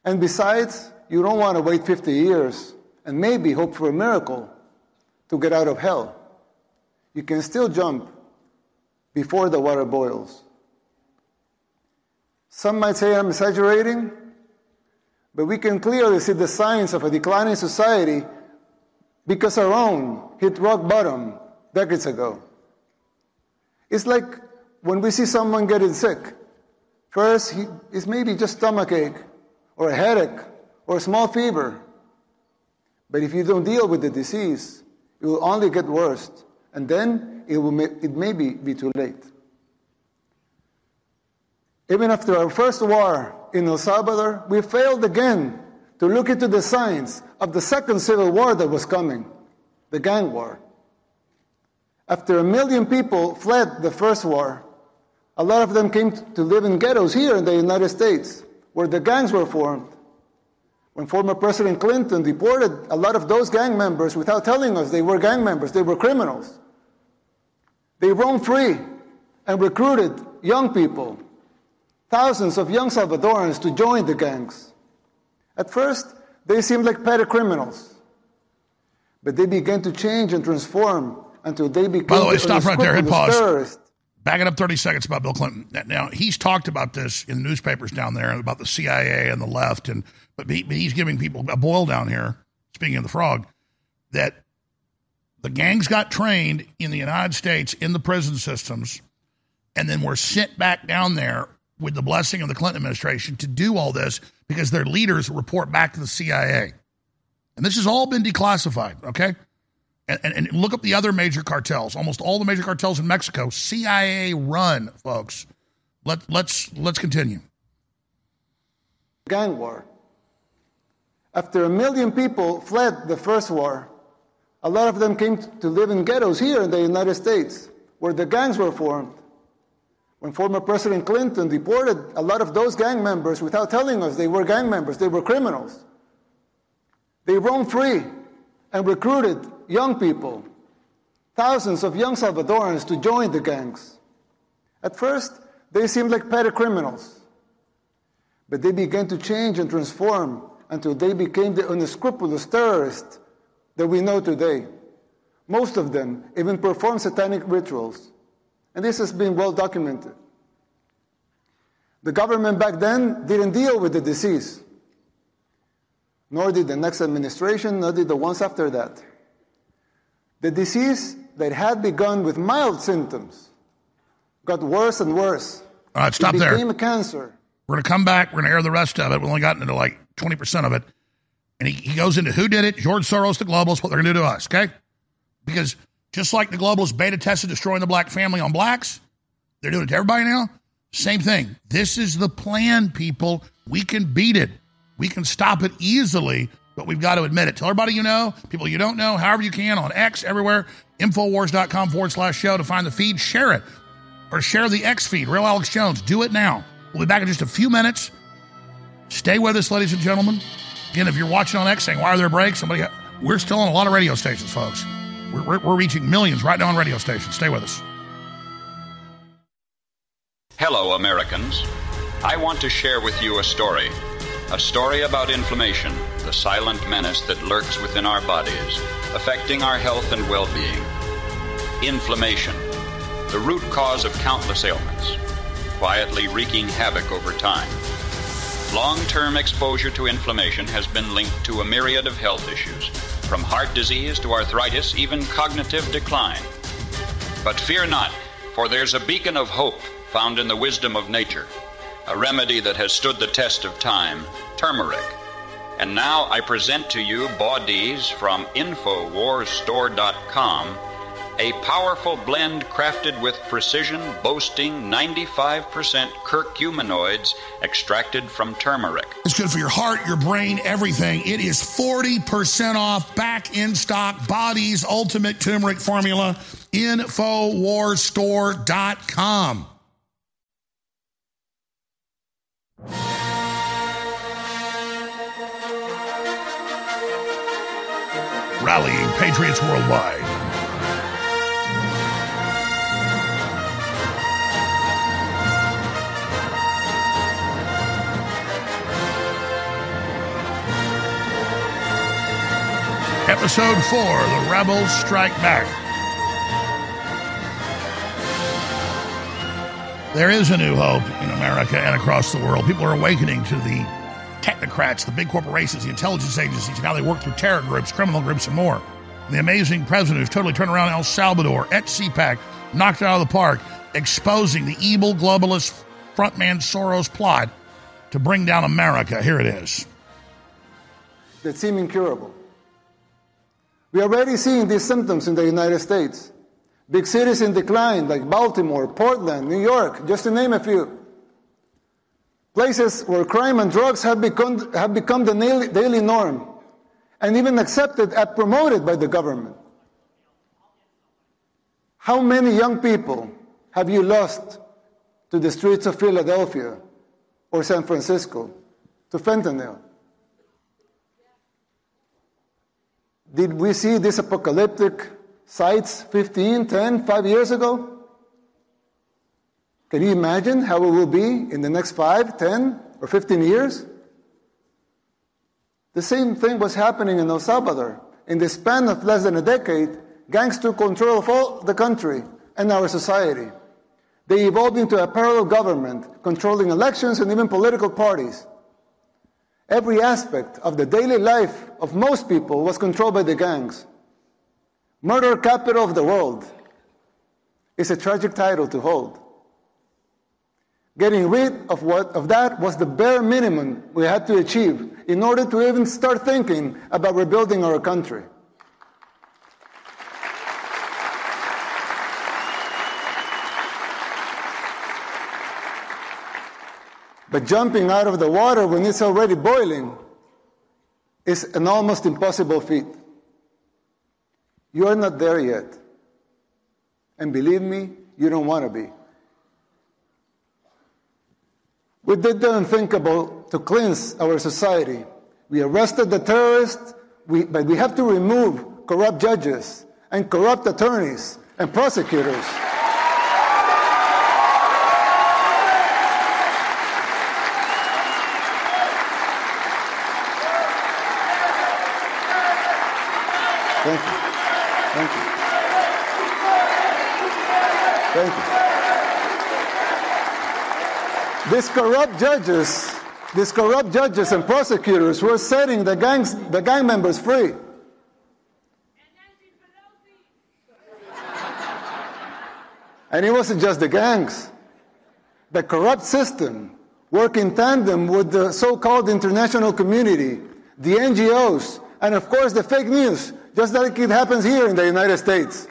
And besides, you don't want to wait 50 years and maybe hope for a miracle to get out of hell. You can still jump before the water boils. Some might say I'm exaggerating, but we can clearly see the signs of a declining society because our own hit rock bottom decades ago. It's like when we see someone getting sick. First, he, it's maybe just stomachache or a headache or a small fever. But if you don't deal with the disease, it will only get worse, and then it, will, it may be, be too late. Even after our first war in El Salvador, we failed again to look into the signs of the second civil war that was coming, the gang war. After a million people fled the first war, a lot of them came to live in ghettos here in the United States, where the gangs were formed. When former President Clinton deported a lot of those gang members without telling us they were gang members, they were criminals. They roamed free and recruited young people, thousands of young Salvadorans, to join the gangs. At first, they seemed like petty criminals, but they began to change and transform until they became. By the way, stop right there. Hit pause. Back it up 30 seconds about Bill Clinton. Now, he's talked about this in the newspapers down there about the CIA and the left and but, he, but he's giving people a boil down here, speaking of the frog, that the gangs got trained in the United States in the prison systems and then were sent back down there with the blessing of the Clinton administration to do all this because their leaders report back to the CIA. And this has all been declassified, okay? And, and, and, look up the other major cartels. Almost all the major cartels in Mexico, CIA run, folks. Let, let's, let's continue. Gang war. After a million people fled the first war, a lot of them came to live in ghettos here in the United States, where the gangs were formed. When former President Clinton deported a lot of those gang members without telling us they were gang members, they were criminals. They roamed free and recruited young people, thousands of young Salvadorans, to join the gangs. At first, they seemed like petty criminals, but they began to change and transform until they became the unscrupulous terrorists that we know today. Most of them even perform satanic rituals. And this has been well documented. The government back then didn't deal with the disease, nor did the next administration, nor did the ones after that. The disease that had begun with mild symptoms got worse and worse. All right, stop it there. became a cancer. We're going to come back. We're going to air the rest of it. We've only gotten into like 20% of it. And he, he goes into who did it, George Soros, the globalists, what they're going to do to us, okay? Because just like the globalists beta tested destroying the black family on blacks, they're doing it to everybody now. Same thing. This is the plan, people. We can beat it. We can stop it easily, but we've got to admit it. Tell everybody you know, people you don't know, however you can on X, everywhere, Infowars.com forward slash show to find the feed. Share it or share the X feed, Real Alex Jones. Do it now. We'll be back in just a few minutes. Stay with us, ladies and gentlemen. Again, if you're watching on X saying, why are there breaks? Somebody, we're still on a lot of radio stations, folks. We're, we're, reaching millions right now on radio stations. Stay with us. Hello, Americans. I want to share with you a story. A story about inflammation, the silent menace that lurks within our bodies, affecting our health and well being. Inflammation, the root cause of countless ailments, quietly wreaking havoc over time. Long term exposure to inflammation has been linked to a myriad of health issues, from heart disease to arthritis, even cognitive decline. But fear not, for there's a beacon of hope found in the wisdom of nature, a remedy that has stood the test of time turmeric. And now I present to you Body's from InfoWarsStore.com a powerful blend crafted with precision, boasting 95% curcuminoids extracted from turmeric. It's good for your heart, your brain, everything. It is 40% off, back in stock, Body's Ultimate Turmeric Formula, InfoWarsStore.com. Rallying Patriots Worldwide. Episode 4 The Rebels Strike Back. There is a new hope in America and across the world. People are awakening to the technocrats, the big corporations, the intelligence agencies, and how they work through terror groups, criminal groups, and more. The amazing president who's totally turned around El Salvador at CPAC, knocked it out of the park, exposing the evil globalist frontman Soros plot to bring down America. Here it is. That seem incurable. We are already seeing these symptoms in the United States. Big cities in decline like Baltimore, Portland, New York, just to name a few. Places where crime and drugs have become, have become the daily norm and even accepted and promoted by the government. How many young people have you lost to the streets of Philadelphia or San Francisco, to fentanyl? Did we see these apocalyptic sites 15, 10, 5 years ago? Can you imagine how it will be in the next 5, 10, or 15 years? The same thing was happening in El Salvador. In the span of less than a decade, gangs took control of all the country and our society. They evolved into a parallel government, controlling elections and even political parties. Every aspect of the daily life of most people was controlled by the gangs. Murder capital of the world is a tragic title to hold. Getting rid of, what, of that was the bare minimum we had to achieve in order to even start thinking about rebuilding our country. But jumping out of the water when it's already boiling is an almost impossible feat. You are not there yet. And believe me, you don't want to be. We did the unthinkable to cleanse our society. We arrested the terrorists, we, but we have to remove corrupt judges and corrupt attorneys and prosecutors. Thank you. Thank you. Thank you. These corrupt judges, these corrupt judges and prosecutors were setting the gangs, the gang members free. And it wasn't just the gangs. The corrupt system worked in tandem with the so-called international community, the NGOs, and of course the fake news just like it happens here in the United States.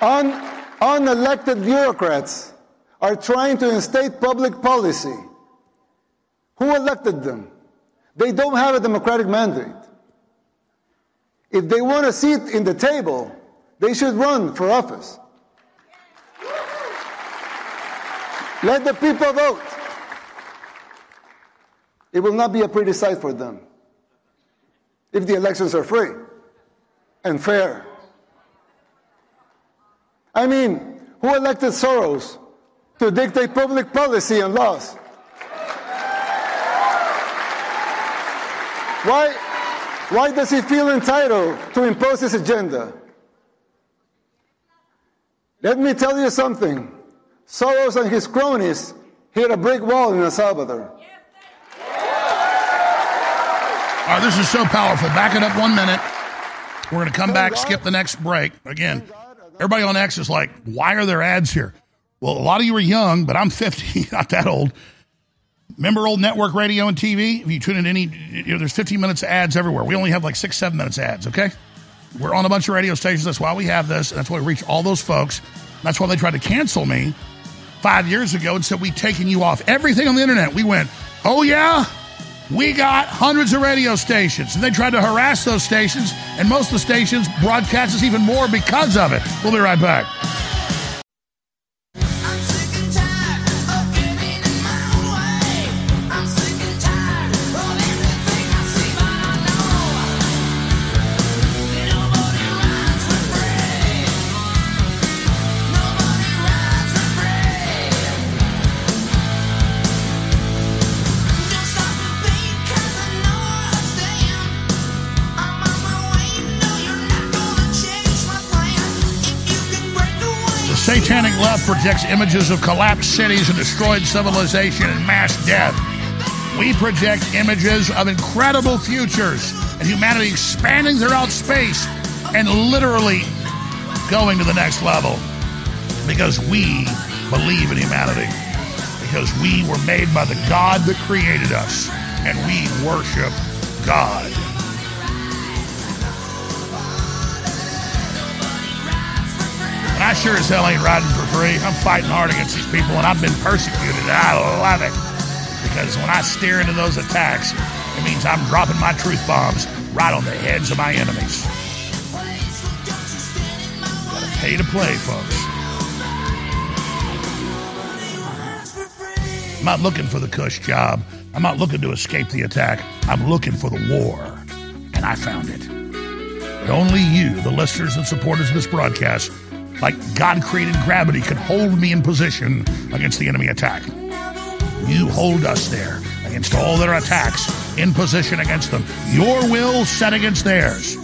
Un, unelected bureaucrats are trying to instate public policy. Who elected them? They don't have a democratic mandate. If they want a seat in the table, they should run for office. Let the people vote. It will not be a pretty sight for them if the elections are free. and fair. I mean, who elected Soros to dictate public policy and laws? Why, why does he feel entitled to impose his agenda? Let me tell you something. Soros and his cronies hit a brick wall in El Salvador. All right, this is so powerful. Back it up one minute. We're going to come back, skip the next break. Again, everybody on X is like, why are there ads here? Well, a lot of you are young, but I'm 50, *laughs* not that old. Remember old network radio and TV? If you tune in any, you know, there's 15 minutes of ads everywhere. We only have like six, seven minutes ads, okay? We're on a bunch of radio stations. That's why we have this. And that's why we reach all those folks. That's why they tried to cancel me five years ago and said, We've taken you off everything on the internet. We went, Oh, yeah? We got hundreds of radio stations. And they tried to harass those stations, and most of the stations broadcast us even more because of it. We'll be right back. Left projects images of collapsed cities and destroyed civilization and mass death. We project images of incredible futures and humanity expanding throughout space and literally going to the next level because we believe in humanity. Because we were made by the God that created us and we worship God. I sure as hell ain't riding for free. I'm fighting hard against these people, and I've been persecuted, and I love it. Because when I steer into those attacks, it means I'm dropping my truth bombs right on the heads of my enemies. Gotta pay to play, folks. I'm not looking for the cush job. I'm not looking to escape the attack. I'm looking for the war. And I found it. But only you, the listeners and supporters of this broadcast, like God created gravity, could hold me in position against the enemy attack. You hold us there against all their attacks, in position against them. Your will set against theirs.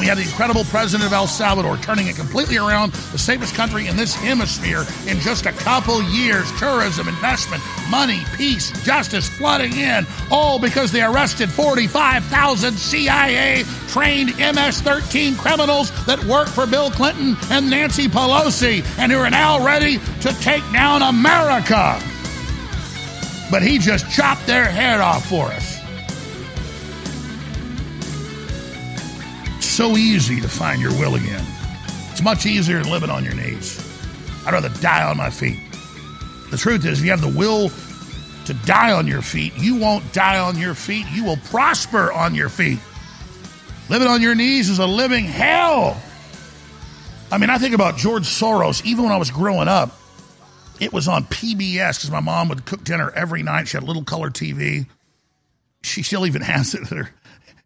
We had the incredible president of El Salvador turning it completely around, the safest country in this hemisphere in just a couple years. Tourism, investment, money, peace, justice flooding in, all because they arrested 45,000 CIA trained MS 13 criminals that work for Bill Clinton and Nancy Pelosi and who are now ready to take down America. But he just chopped their head off for us. So easy to find your will again. It's much easier than living on your knees. I'd rather die on my feet. The truth is, if you have the will to die on your feet, you won't die on your feet. You will prosper on your feet. Living on your knees is a living hell. I mean, I think about George Soros, even when I was growing up, it was on PBS because my mom would cook dinner every night. She had a little color TV. She still even *laughs* has it.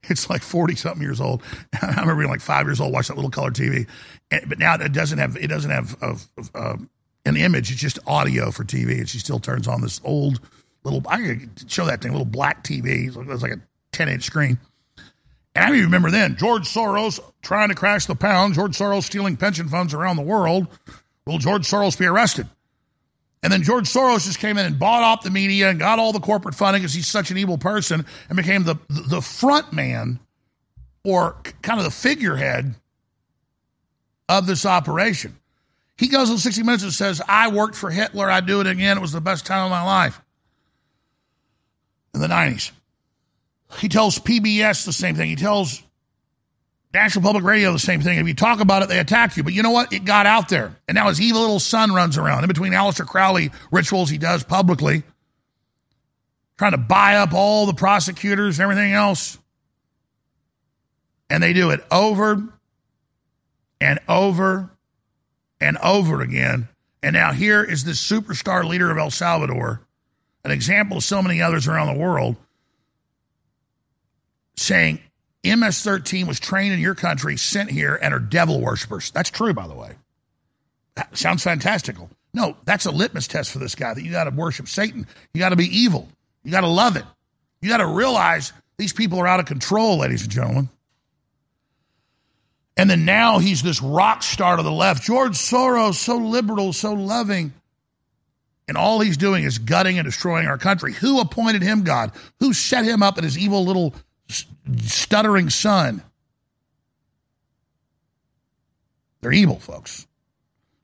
*laughs* It's like 40 something years old. *laughs* I remember being like five years old, watch that little color TV. And, but now it doesn't have, it doesn't have uh, uh, an image. It's just audio for TV. And she still turns on this old little, I could show that thing, little black TV. It's like a 10 inch screen. And I remember then George Soros trying to crash the pound, George Soros stealing pension funds around the world. Will George Soros be arrested? And then George Soros just came in and bought off the media and got all the corporate funding because he's such an evil person and became the the front man or kind of the figurehead of this operation. He goes on 60 Minutes and says, I worked for Hitler. I do it again. It was the best time of my life in the 90s. He tells PBS the same thing. He tells National Public Radio, the same thing. If you talk about it, they attack you. But you know what? It got out there. And now his evil little son runs around in between Aleister Crowley rituals he does publicly, trying to buy up all the prosecutors and everything else. And they do it over and over and over again. And now here is this superstar leader of El Salvador, an example of so many others around the world, saying MS 13 was trained in your country, sent here, and are devil worshippers. That's true, by the way. That sounds fantastical. No, that's a litmus test for this guy that you got to worship Satan. You got to be evil. You got to love it. You got to realize these people are out of control, ladies and gentlemen. And then now he's this rock star to the left. George Soros, so liberal, so loving. And all he's doing is gutting and destroying our country. Who appointed him God? Who set him up in his evil little stuttering son? They're evil, folks.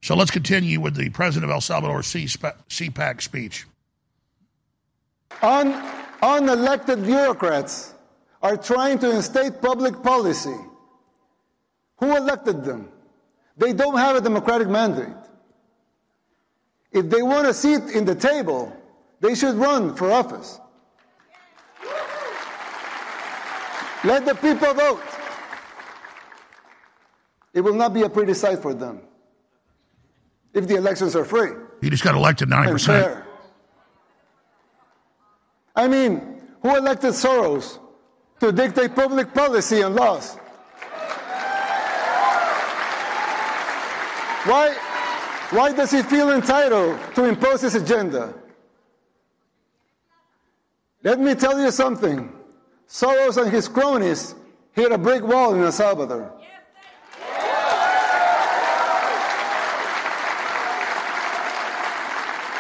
So let's continue with the president of El Salvador CPAC speech. Un- unelected bureaucrats are trying to instate public policy. Who elected them? They don't have a democratic mandate. If they want a seat in the table, they should run for office. Let the people vote. It will not be a pretty sight for them if the elections are free. He just got elected 90%. Fair. I mean, who elected Soros to dictate public policy and laws? Why, why does he feel entitled to impose his agenda? Let me tell you something. Soros and his cronies hit a brick wall in El Salvador.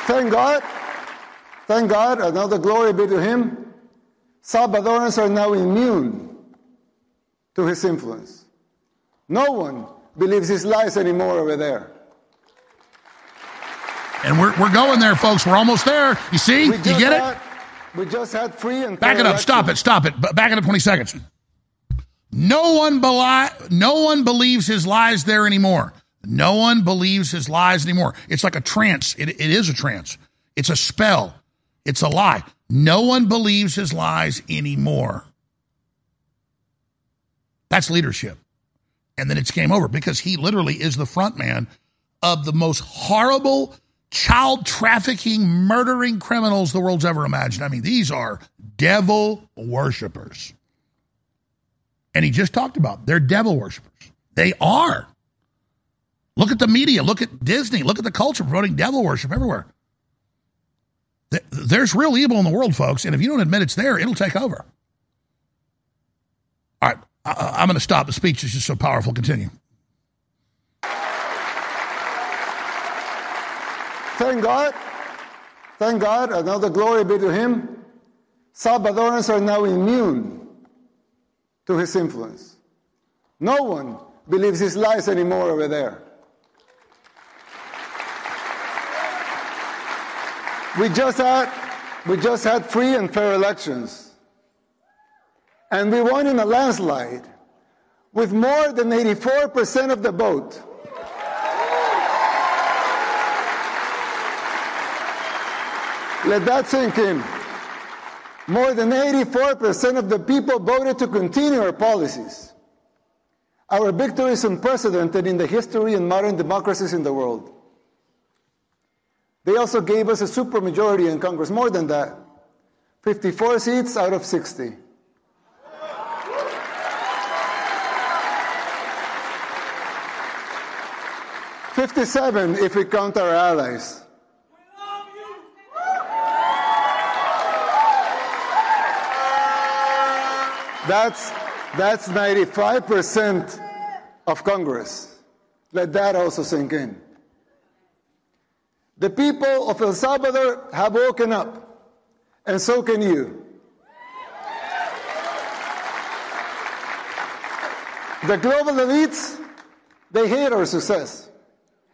Thank God. Thank God. Another glory be to him. Salvadorans are now immune to his influence. No one believes his lies anymore over there. And we're, we're going there, folks. We're almost there. You see? You get had, it? We just had free and Back it up. Stop it. Stop it. Back it up 20 seconds. No one, beli- no one believes his lies there anymore. No one believes his lies anymore. It's like a trance. It, it is a trance. It's a spell. It's a lie. No one believes his lies anymore. That's leadership. And then it's game over because he literally is the front man of the most horrible child trafficking, murdering criminals the world's ever imagined. I mean, these are devil worshippers. And he just talked about they're devil worshippers. They are. Look at the media. Look at Disney. Look at the culture promoting devil worship everywhere. There's real evil in the world, folks. And if you don't admit it's there, it'll take over. All right. I, am going to stop. The speech is just so powerful. Continue. Thank God. Thank God. Another glory be to Him. Salvadorans are now immune to His influence. No one believes His lies anymore over there. We just had, we just had free and fair elections. And we won in a landslide with more than 84% of the vote. Let that sink in. More than 84% of the people voted to continue our policies. Our victory is unprecedented in the history and modern democracies in the world. They also gave us a supermajority in Congress, more than that 54 seats out of 60. Fifty-seven if we count our allies. That's that's 95% of Congress. Let that also sink in. The people of El Salvador have woken up, and so can you. The global elites, they hate our success,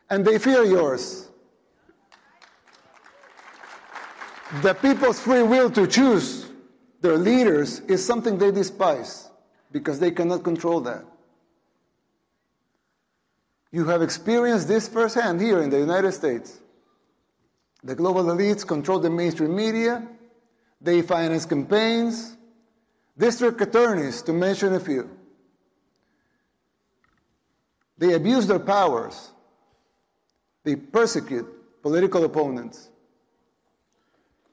and they fear yours. The people's free will to choose their leaders is something they despise because they cannot control that. You have experienced this firsthand here in the United States. The global elites control the mainstream media, they finance campaigns, district attorneys, to mention a few. They abuse their powers. They persecute political opponents.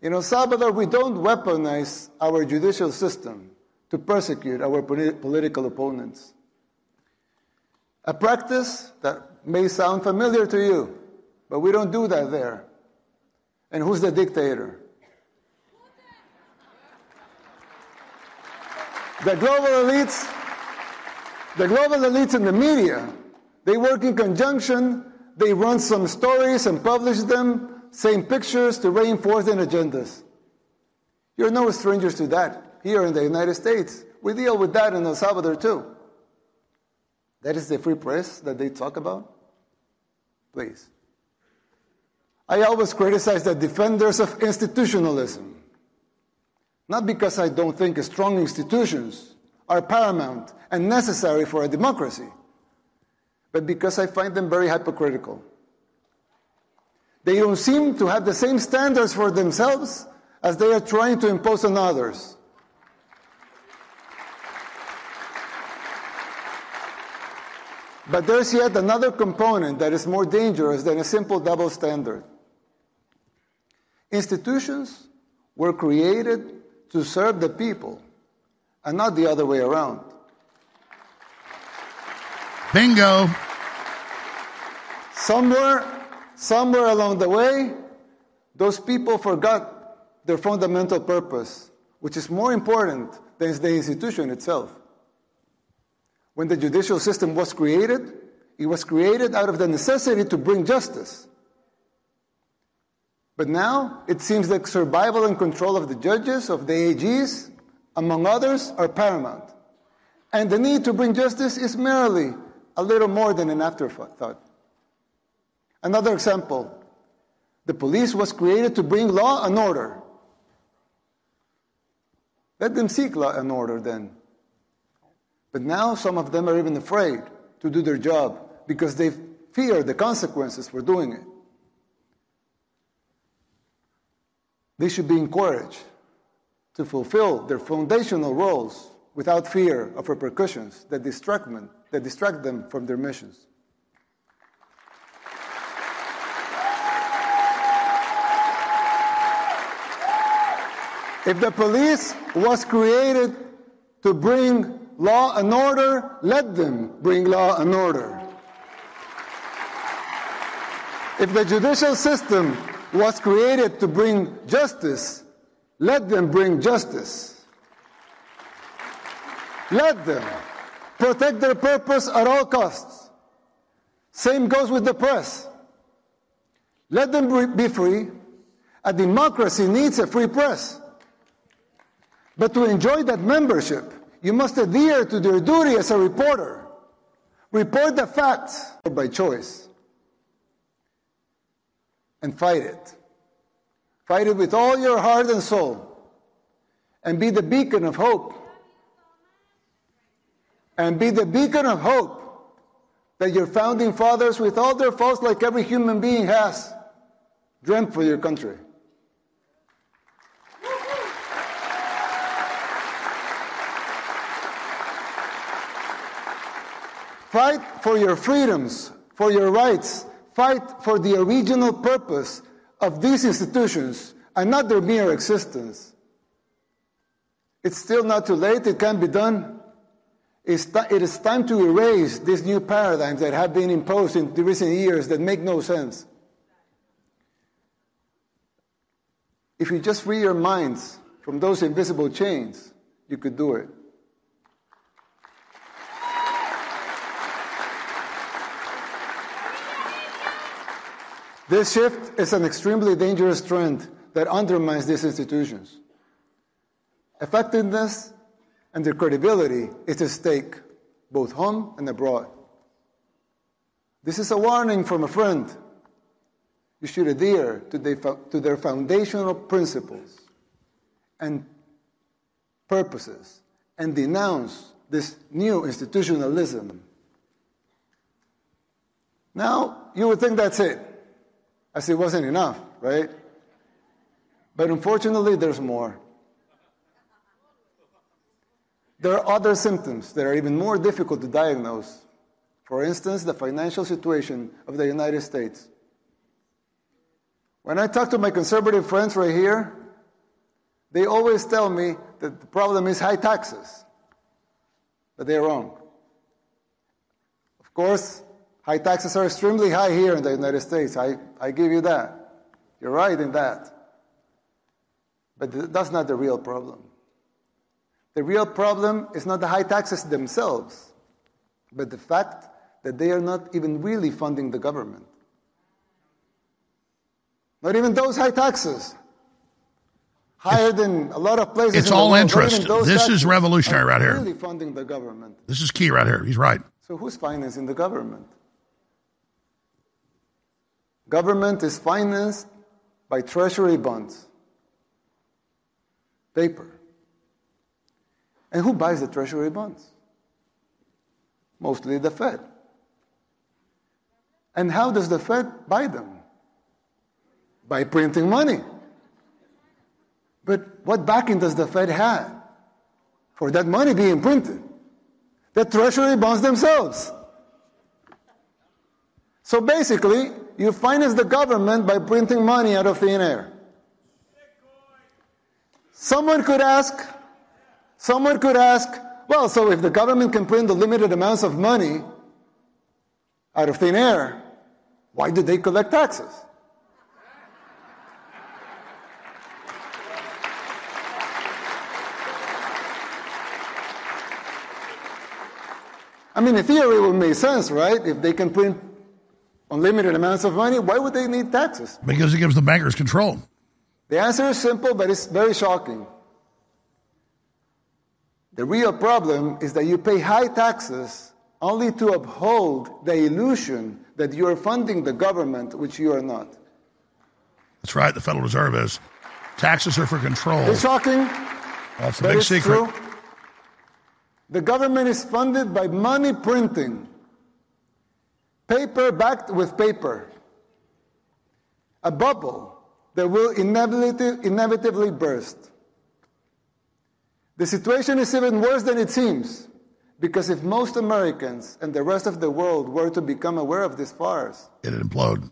In El Salvador, we don't weaponize our judicial system to persecute our political opponents. A practice that may sound familiar to you, but we don't do that there. And who's the dictator? The global elites, the global elites in the media, they work in conjunction, they run some stories and publish them, same pictures to reinforce their agendas. You're no strangers to that here in the United States. We deal with that in El Salvador too. That is the free press that they talk about? Please. I always criticize the defenders of institutionalism. Not because I don't think strong institutions are paramount and necessary for a democracy, but because I find them very hypocritical. They don't seem to have the same standards for themselves as they are trying to impose on others. But there's yet another component that is more dangerous than a simple double standard. Institutions were created to serve the people and not the other way around. Bingo. Somewhere, somewhere along the way, those people forgot their fundamental purpose, which is more important than the institution itself. When the judicial system was created, it was created out of the necessity to bring justice. But now it seems that survival and control of the judges, of the AGs, among others, are paramount. And the need to bring justice is merely a little more than an afterthought. Another example the police was created to bring law and order. Let them seek law and order then. But now some of them are even afraid to do their job because they fear the consequences for doing it. They should be encouraged to fulfill their foundational roles without fear of repercussions that distract them, that distract them from their missions. If the police was created to bring law and order, let them bring law and order. If the judicial system was created to bring justice, let them bring justice. Let them protect their purpose at all costs. Same goes with the press. Let them be free. A democracy needs a free press. But to enjoy that membership, you must adhere to your duty as a reporter. Report the facts by choice and fight it. Fight it with all your heart and soul and be the beacon of hope. And be the beacon of hope that your founding fathers, with all their faults, like every human being has, dreamt for your country. Fight for your freedoms, for your rights. Fight for the original purpose of these institutions and not their mere existence. It's still not too late. It can be done. It's it is time to erase these new paradigms that have been imposed in the recent years that make no sense. If you just free your minds from those invisible chains, you could do it. This shift is an extremely dangerous trend that undermines these institutions. Effectiveness and their credibility is at stake, both home and abroad. This is a warning from a friend. You should adhere to, the, to their foundational principles and purposes and denounce this new institutionalism. Now, you would think that's it as it wasn't enough, right? But unfortunately, there's more. There are other symptoms that are even more difficult to diagnose. For instance, the financial situation of the United States. When I talk to my conservative friends right here, they always tell me that the problem is high taxes. But they're wrong. Of course, high taxes are extremely high here in the United States. I, I give you that. You're right in that. But that's not the real problem. The real problem is not the high taxes themselves, but the fact that they are not even really funding the government. Not even those high taxes. Higher than a lot of places. It's in all the world, interest. not even those This is revolutionary right here. Really funding the government. This is key right here. He's right. So who's financing the government? Government is financed by treasury bonds, paper. And who buys the treasury bonds? Mostly the Fed. And how does the Fed buy them? By printing money. But what backing does the Fed have for that money being printed? The treasury bonds themselves. So basically, you finance the government by printing money out of thin air. Someone could ask, someone could ask, well, so if the government can print the limited amounts of money out of thin air, why do they collect taxes? I mean, in theory, it would make sense, right? If they can print unlimited amounts of money, why would they need taxes? Because it gives the bankers control. The answer is simple, but it's very shocking. The real problem is that you pay high taxes only to uphold the illusion that you are funding the government, which you are not. That's right. The Federal Reserve is. Taxes are for control. It's shocking. That's the big secret. True. The government is funded by money printing, paper backed with paper, a bubble that will inevitably, inevitably burst. The situation is even worse than it seems, because if most Americans and the rest of the world were to become aware of this farce, It'd implode.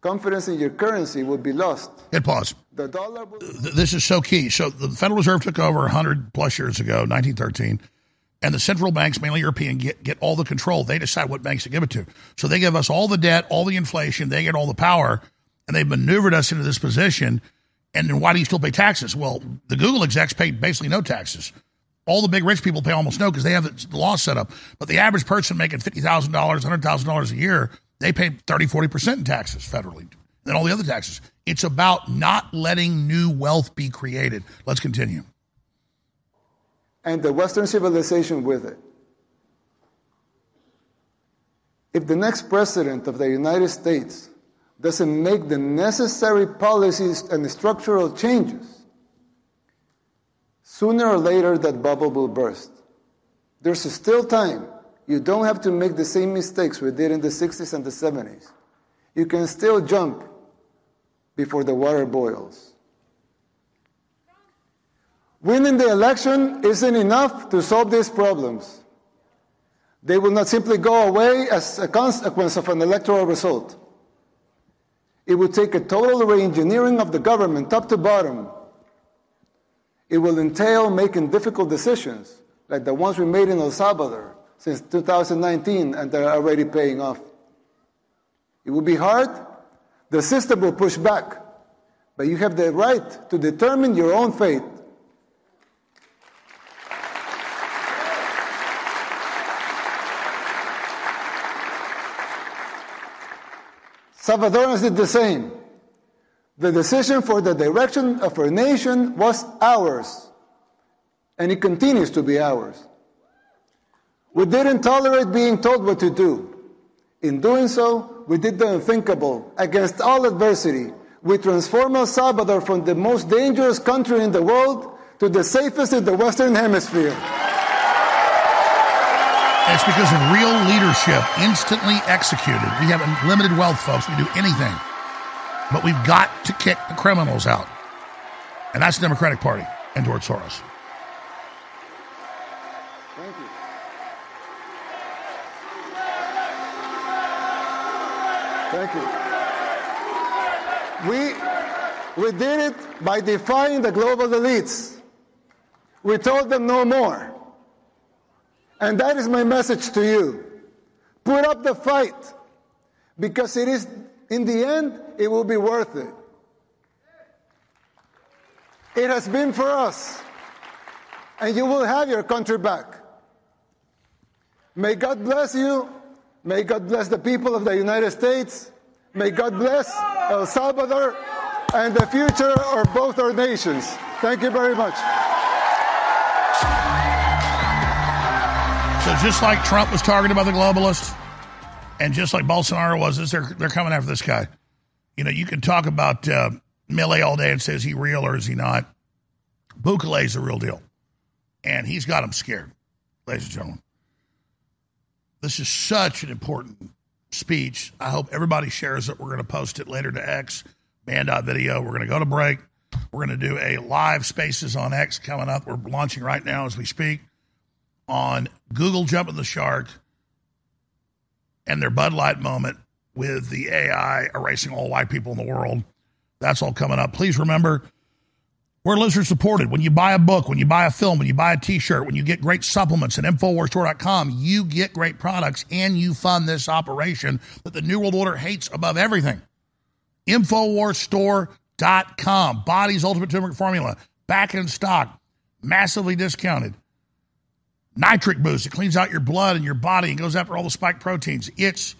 confidence in your currency would be lost. Hit pause. The dollar. Th- This is so key. So the Federal Reserve took over 100 plus years ago, 1913, and the central banks, mainly European, get, get all the control. They decide what banks to give it to. So they give us all the debt, all the inflation, they get all the power, and they've maneuvered us into this position. And then why do you still pay taxes? Well, the Google execs pay basically no taxes. All the big rich people pay almost no because they have the law set up. But the average person making $50,000, $100,000 a year, they pay 30, 40% in taxes federally. Then all the other taxes. It's about not letting new wealth be created. Let's continue. And the Western civilization with it. If the next president of the United States doesn't make the necessary policies and structural changes, sooner or later that bubble will burst. There's still time. You don't have to make the same mistakes we did in the 60s and the 70s. You can still jump before the water boils. Winning the election isn't enough to solve these problems. They will not simply go away as a consequence of an electoral result. It will take a total reengineering of the government, top to bottom. It will entail making difficult decisions, like the ones we made in El Salvador since 2019 and they're already paying off. It will be hard. The system will push back. But you have the right to determine your own fate. Salvadorans did the same. The decision for the direction of our nation was ours, and it continues to be ours. We didn't tolerate being told what to do. In doing so, we did the unthinkable. Against all adversity, we transformed El Salvador from the most dangerous country in the world to the safest in the Western Hemisphere. It's because of real leadership, instantly executed. We have unlimited wealth, folks. We do anything. But we've got to kick the criminals out. And that's the Democratic Party and George Soros. Thank you. Thank you. We, we did it by defying the global elites. We told them no more. And that is my message to you. Put up the fight because it is, in the end, it will be worth it. It has been for us, and you will have your country back. May God bless you. May God bless the people of the United States. May God bless El Salvador and the future of both our nations. Thank you very much. So just like Trump was targeted by the globalists, and just like Bolsonaro was, they're they're coming after this guy. You know, you can talk about uh, Milei all day and say is he real or is he not. Bukele is the real deal, and he's got them scared, ladies and gentlemen. This is such an important speech. I hope everybody shares it. We're going to post it later to X, band.video. We're going to go to break. We're going to do a live Spaces on X coming up. We're launching right now as we speak on Google jumping the shark and their Bud Light moment with the AI erasing all white people in the world. That's all coming up. Please remember, we're listener supported. When you buy a book, when you buy a film, when you buy a t shirt, when you get great supplements at InfoWarsStore.com, you get great products and you fund this operation that the New World Order hates above everything. InfoWarsStore.com. Body's Ultimate Turmeric Formula. Back in stock. Massively discounted. Nitric Boost. It cleans out your blood and your body and goes after all the spike proteins. It's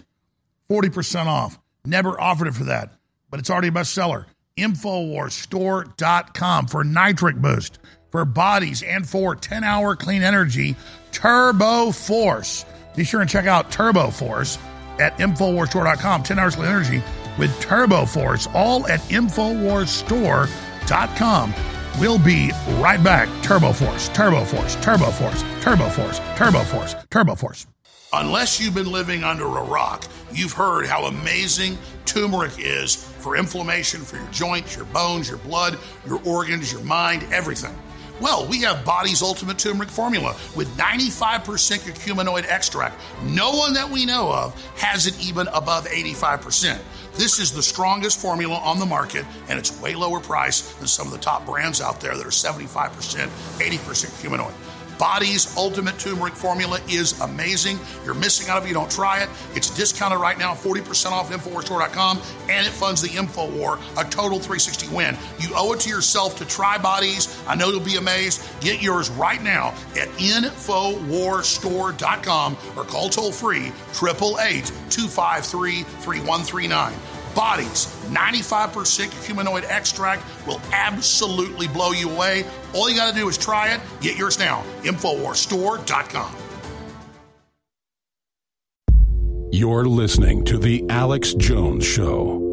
40% off. Never offered it for that, but it's already a bestseller. Infowarsstore.com for Nitric Boost, for Body's, and for 10 hour clean energy, Turbo Force. Be sure and check out Turbo Force at Infowarsstore.com. 10 hours clean energy with Turbo Force, all at Infowarsstore.com. We'll be right back. Turbo Force, Turbo Force, Turbo Force, Turbo Force, Turbo Force, Turbo Force. Unless you've been living under a rock, you've heard how amazing turmeric is for inflammation, for your joints, your bones, your blood, your organs, your mind, everything. Well, we have Body's Ultimate Turmeric Formula with 95% curcuminoid extract. No one that we know of has it even above 85%. This is the strongest formula on the market, and it's way lower price than some of the top brands out there that are 75%, 80% curcuminoid. Body's Ultimate Turmeric Formula is amazing. You're missing out if you don't try it. It's discounted right now, 40% off at InfoWarsStore.com, and it funds the InfoWar, a total 360 win. You owe it to yourself to try Body's. I know you'll be amazed. Get yours right now at InfoWarsStore.com or call toll free 888 253 3139 Body's. 95% curcuminoid extract will absolutely blow you away. All you got to do is try it. Get yours now. Infowarsstore.com. You're listening to The Alex Jones Show.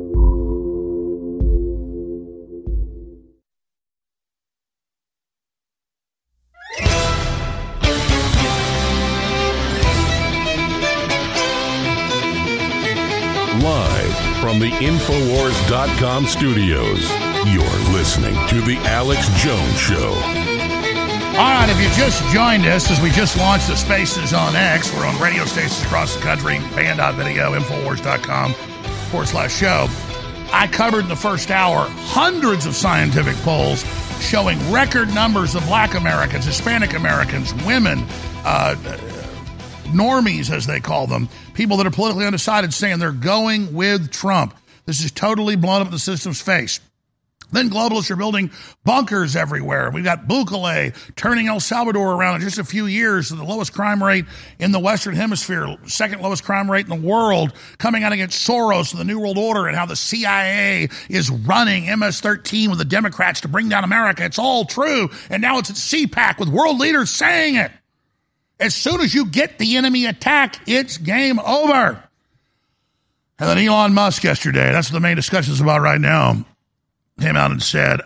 From the Infowars.com studios, you're listening to The Alex Jones Show. All right, if you just joined us as we just launched the Spaces on X, we're on radio stations across the country, band.video, Infowars.com forward slash show. I covered in the first hour hundreds of scientific polls showing record numbers of black Americans, Hispanic Americans, women, uh, normies, as they call them, people that are politically undecided, saying they're going with Trump. This is totally blown up in the system's face. Then globalists are building bunkers everywhere. We've got Bukele turning El Salvador around in just a few years to the lowest crime rate in the Western Hemisphere, second lowest crime rate in the world, coming out against Soros and the New World Order and how the CIA is running MS-13 with the Democrats to bring down America. It's all true. And now it's at CPAC with world leaders saying it. As soon as you get the enemy attack, it's game over. And then Elon Musk yesterday, that's what the main discussion is about right now, came out and said,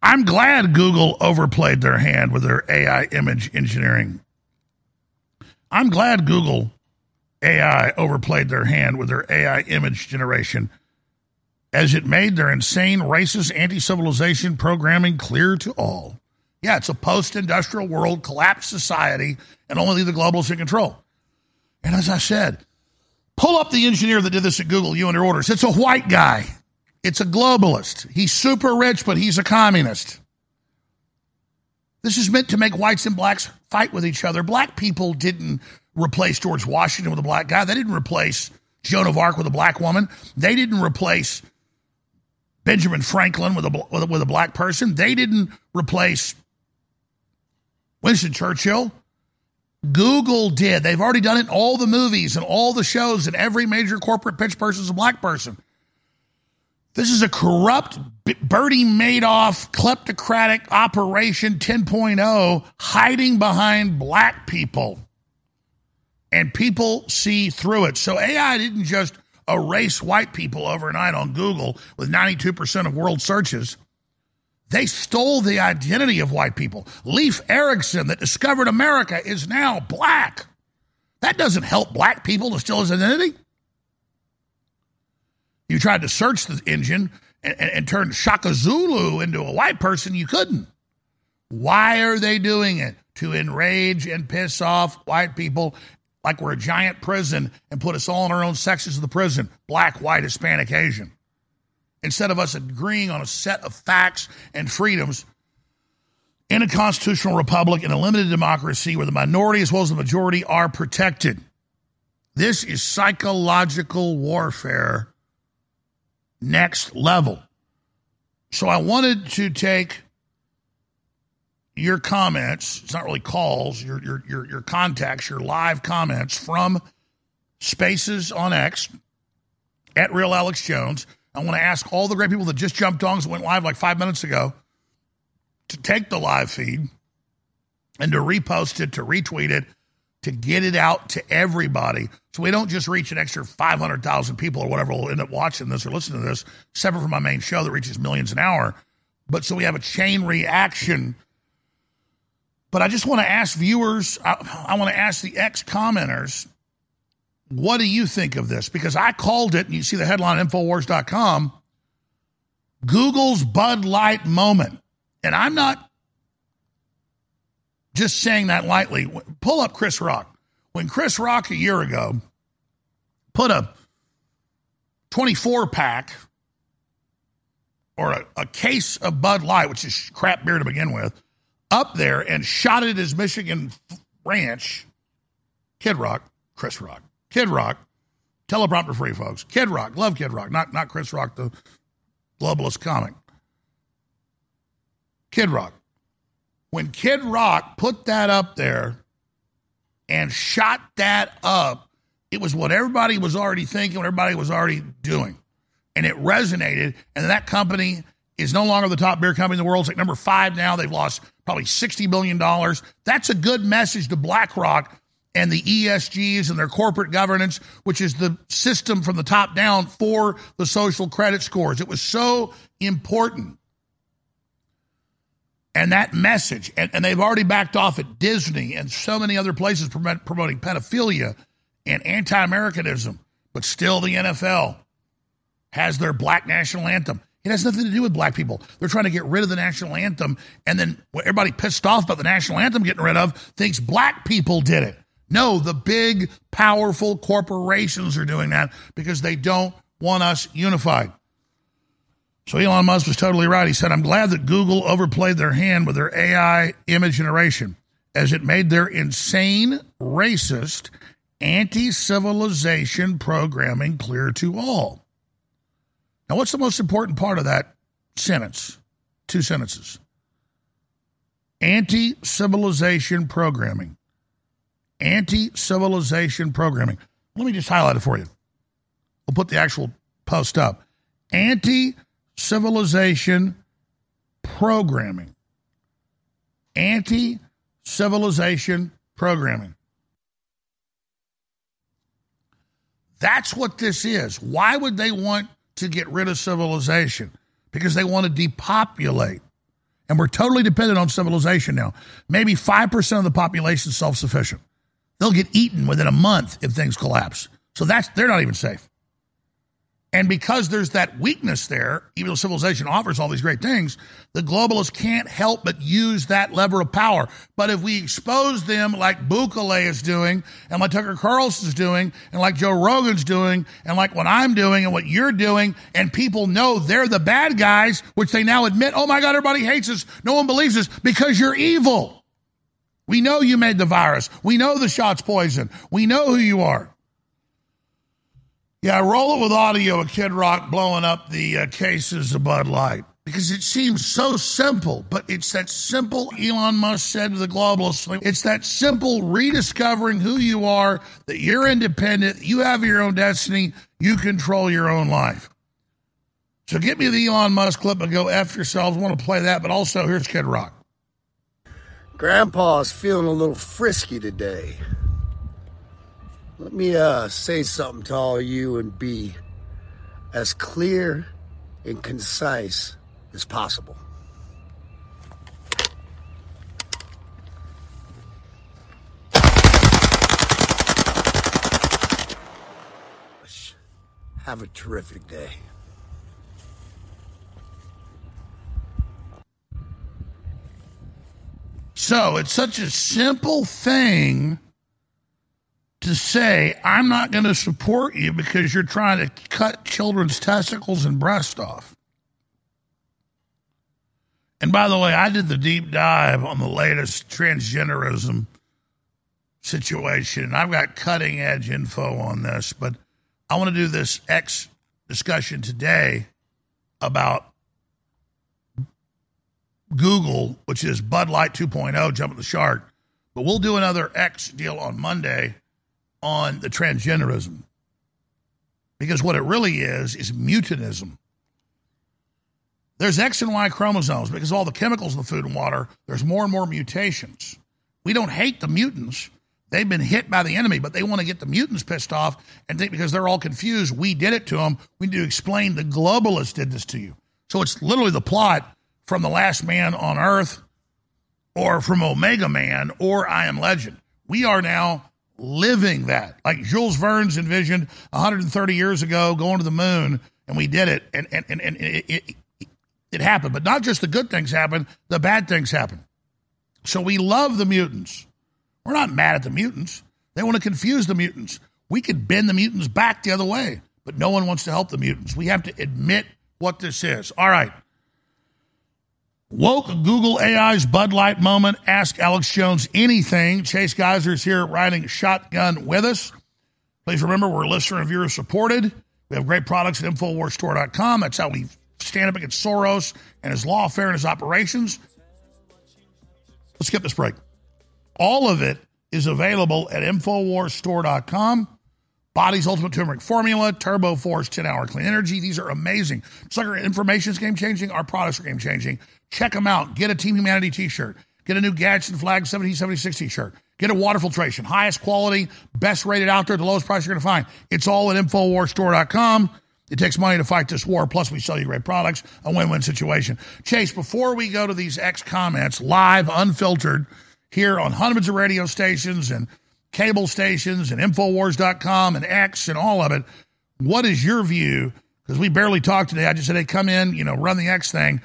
I'm glad Google overplayed their hand with their AI image engineering. I'm glad Google AI overplayed their hand with their AI image generation as it made their insane racist anti civilization programming clear to all. Yeah, it's a post industrial world, collapsed society, and only the globalists in control. And as I said, pull up the engineer that did this at Google, you under orders. It's a white guy. It's a globalist. He's super rich, but he's a communist. This is meant to make whites and blacks fight with each other. Black people didn't replace George Washington with a black guy. They didn't replace Joan of Arc with a black woman. They didn't replace Benjamin Franklin with a, with a, with a black person. They didn't replace Winston Churchill. Google did. They've already done it in all the movies and all the shows, and every major corporate pitch person is a black person. This is a corrupt Bernie Madoff kleptocratic operation 10.0 hiding behind black people. And people see through it. So AI didn't just erase white people overnight on Google with 92% of world searches. They stole the identity of white people. Leif Erikson, that discovered America, is now black. That doesn't help black people to steal his identity. You tried to search the engine and, and, and turn Shaka Zulu into a white person, you couldn't. Why are they doing it? To enrage and piss off white people like we're a giant prison and put us all in our own sections of the prison black, white, Hispanic, Asian instead of us agreeing on a set of facts and freedoms in a constitutional republic, in a limited democracy where the minority as well as the majority are protected. This is psychological warfare next level. So I wanted to take your comments, it's not really calls, your your your, your contacts, your live comments from spaces on X at real Alex Jones I want to ask all the great people that just jumped on, that went live like five minutes ago, to take the live feed and to repost it, to retweet it, to get it out to everybody. So we don't just reach an extra 500,000 people or whatever will end up watching this or listening to this, separate from my main show that reaches millions an hour. But so we have a chain reaction. But I just want to ask viewers, I, I want to ask the ex commenters what do you think of this? Because I called it, and you see the headline Infowars.com Google's Bud Light moment. And I'm not just saying that lightly. Pull up Chris Rock. When Chris Rock a year ago put a 24 pack or a, a, case of Bud Light, which is crap beer to begin with, up there and shot it at his Michigan ranch, Kid Rock, Chris Rock. Kid Rock, teleprompter free, folks. Kid Rock, love Kid Rock, not not Chris Rock, the globalist comic. Kid Rock. When Kid Rock put that up there and shot that up, it was what everybody was already thinking, what everybody was already doing. And it resonated. And that company is no longer the top beer company in the world. It's like number five now. They've lost probably $60 billion. That's a good message to BlackRock and the ESGs and their corporate governance, which is the system from the top down for the social credit scores. It was so important. And that message, and, and they've already backed off at Disney and so many other places promoting pedophilia and anti Americanism, but still the NFL has their black national anthem. It has nothing to do with black people. They're trying to get rid of the national anthem, and then everybody pissed off about the national anthem getting rid of thinks black people did it. No, the big, powerful corporations are doing that because they don't want us unified. So Elon Musk was totally right. He said, I'm glad that Google overplayed their hand with their AI image generation as it made their insane, racist, anti civilization programming clear to all. Now, what's the most important part of that sentence? Two sentences. Anti civilization programming anti civilization programming. Let me just highlight it for you. We'll put the actual post up. Anti civilization programming. Anti civilization programming. That's what this is. Why would they want to get rid of civilization? Because they want to depopulate. And we're totally dependent on civilization now. Maybe 5% of the population is self sufficient. They'll get eaten within a month if things collapse. So that's they're not even safe. And because there's that weakness there, even though civilization offers all these great things, the globalists can't help but use that lever of power. But if we expose them like Bukele is doing, and like Tucker Carlson's doing, and like Joe Rogan's doing, and like what I'm doing and what you're doing, and people know they're the bad guys, which they now admit, oh my God, everybody hates us. No one believes us because you're evil. We know you made the virus. We know the shot's poison. We know who you are. Yeah, roll it with audio of Kid Rock blowing up the uh, cases of Bud Light because it seems so simple, but it's that simple Elon Musk said to the globalists. It's that simple rediscovering who you are, that you're independent, you have your own destiny, you control your own life. So get me the Elon Musk clip and go F yourselves. I want to play that, but also here's Kid Rock. Grandpa's feeling a little frisky today. Let me uh, say something to all you and be as clear and concise as possible. Have a terrific day. So it's such a simple thing to say, I'm not going to support you because you're trying to cut children's testicles and breast off. And by the way, I did the deep dive on the latest transgenderism situation. I've got cutting edge info on this, but I want to do this X discussion today about Google, which is Bud Light 2.0, jumping the shark. But we'll do another X deal on Monday on the transgenderism. Because what it really is, is mutanism. There's X and Y chromosomes because all the chemicals in the food and water, there's more and more mutations. We don't hate the mutants. They've been hit by the enemy, but they want to get the mutants pissed off and think because they're all confused, we did it to them. We need to explain the globalists did this to you. So it's literally the plot from The Last Man on Earth or from Omega Man or I Am Legend. We are now living that. Like Jules Verne's envisioned 130 years ago going to the moon, and we did it, and, and, and, and it, it, it happened. But not just the good things happen, the bad things happen. So we love the mutants. We're not mad at the mutants. They want to confuse the mutants. We could bend the mutants back the other way, but no one wants to help the mutants. We have to admit what this is. All right. Woke Google AI's Bud Light moment. Ask Alex Jones anything. Chase Geiser's here riding shotgun with us. Please remember we're listener and viewer supported. We have great products at InfoWarsStore.com. That's how we stand up against Soros and his lawfare and his operations. Let's skip this break. All of it is available at InfoWarsStore.com. Body's Ultimate Turmeric Formula, Turbo Force 10 Hour Clean Energy. These are amazing. Sucker, information is game changing, our products are game changing. Check them out. Get a Team Humanity t shirt. Get a new Gadsden Flag 1776 t shirt. Get a water filtration. Highest quality, best rated out there, the lowest price you're going to find. It's all at InfoWarsStore.com. It takes money to fight this war. Plus, we sell you great products. A win win situation. Chase, before we go to these X comments, live, unfiltered, here on hundreds of radio stations and cable stations and Infowars.com and X and all of it. What is your view? Because we barely talked today. I just said, hey, come in, you know, run the X thing.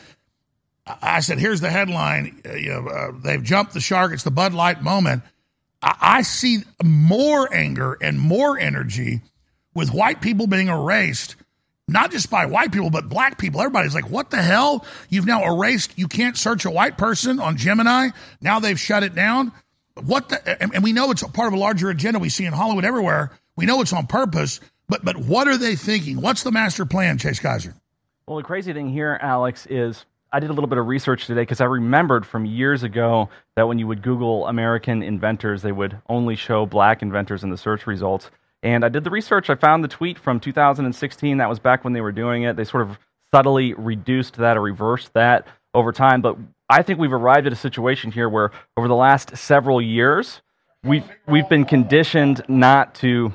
I said, here's the headline. Uh, you know, uh, they've jumped the shark. It's the Bud Light moment. I, I see more anger and more energy with white people being erased, not just by white people, but black people. Everybody's like, what the hell? You've now erased, you can't search a white person on Gemini. Now they've shut it down. What the, and, and we know it's part of a larger agenda we see in Hollywood everywhere. We know it's on purpose, but but what are they thinking? What's the master plan, Chase Geiser? Well, the crazy thing here, Alex, is I did a little bit of research today because I remembered from years ago that when you would Google American inventors, they would only show black inventors in the search results. And I did the research. I found the tweet from 2016. That was back when they were doing it. They sort of subtly reduced that or reversed that over time. But I think we've arrived at a situation here where over the last several years, we've, we've been conditioned not to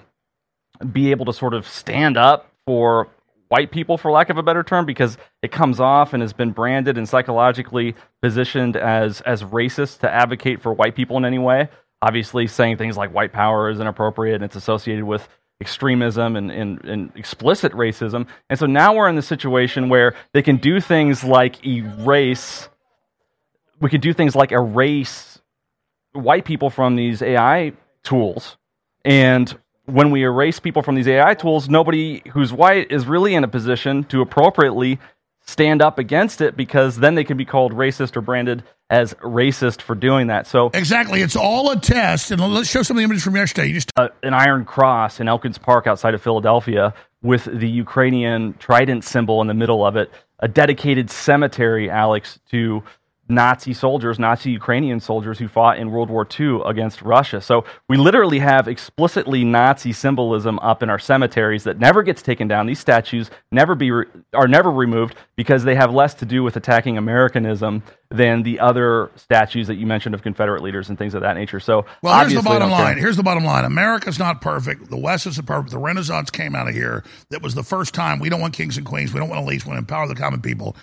be able to sort of stand up for white people, for lack of a better term, because it comes off and has been branded and psychologically positioned as as racist to advocate for white people in any way. Obviously, saying things like white power is inappropriate and it's associated with extremism and, and, and explicit racism. And so now we're in the situation where they can do things like erase, we can do things like erase white people from these AI tools. And when we erase people from these AI tools, nobody who's white is really in a position to appropriately stand up against it because then they can be called racist or branded as racist for doing that. So exactly, it's all a test. And let's show some of the images from yesterday. You just uh, an iron cross in Elkins Park outside of Philadelphia with the Ukrainian trident symbol in the middle of it, a dedicated cemetery, Alex, to Nazi soldiers, Nazi Ukrainian soldiers who fought in World War II against Russia. So we literally have explicitly Nazi symbolism up in our cemeteries that never gets taken down. These statues never be re- are never removed because they have less to do with attacking Americanism than the other statues that you mentioned of Confederate leaders and things of that nature. So well, here's the bottom line. Here's the bottom line. America's not perfect. The West isn't perfect. The Renaissance came out of here. That was the first time. We don't want kings and queens. We don't want elites. We want to empower the common people.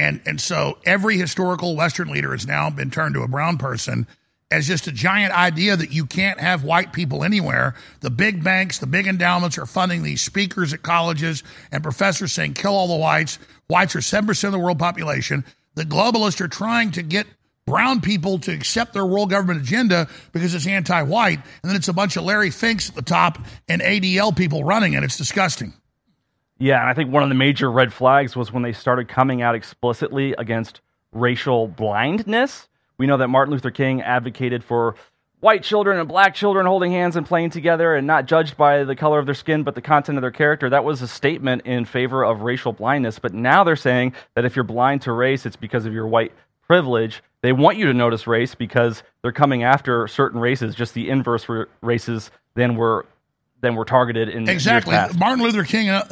And, and so every historical Western leader has now been turned to a brown person as just a giant idea that you can't have white people anywhere. The big banks, the big endowments are funding these speakers at colleges and professors saying, kill all the whites. Whites are 7% of the world population. The globalists are trying to get brown people to accept their world government agenda because it's anti white. And then it's a bunch of Larry Finks at the top and ADL people running it. It's disgusting. Yeah, and I think one of the major red flags was when they started coming out explicitly against racial blindness. We know that Martin Luther King advocated for white children and black children holding hands and playing together and not judged by the color of their skin but the content of their character. That was a statement in favor of racial blindness. But now they're saying that if you're blind to race, it's because of your white privilege. They want you to notice race because they're coming after certain races, just the inverse races than were than were targeted in exactly. Martin Luther King. Uh,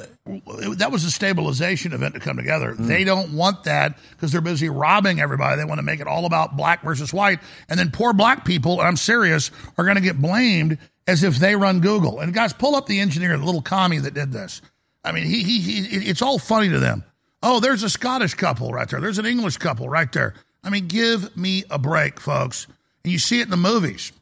That was a stabilization event to come together. Mm. They don't want that because they're busy robbing everybody. They want to make it all about black versus white, and then poor black people. And I'm serious, are going to get blamed as if they run Google. And guys, pull up the engineer, the little commie that did this. I mean, he, he, he it's all funny to them. Oh, there's a Scottish couple right there. There's an English couple right there. I mean, give me a break, folks. And you see it in the movies.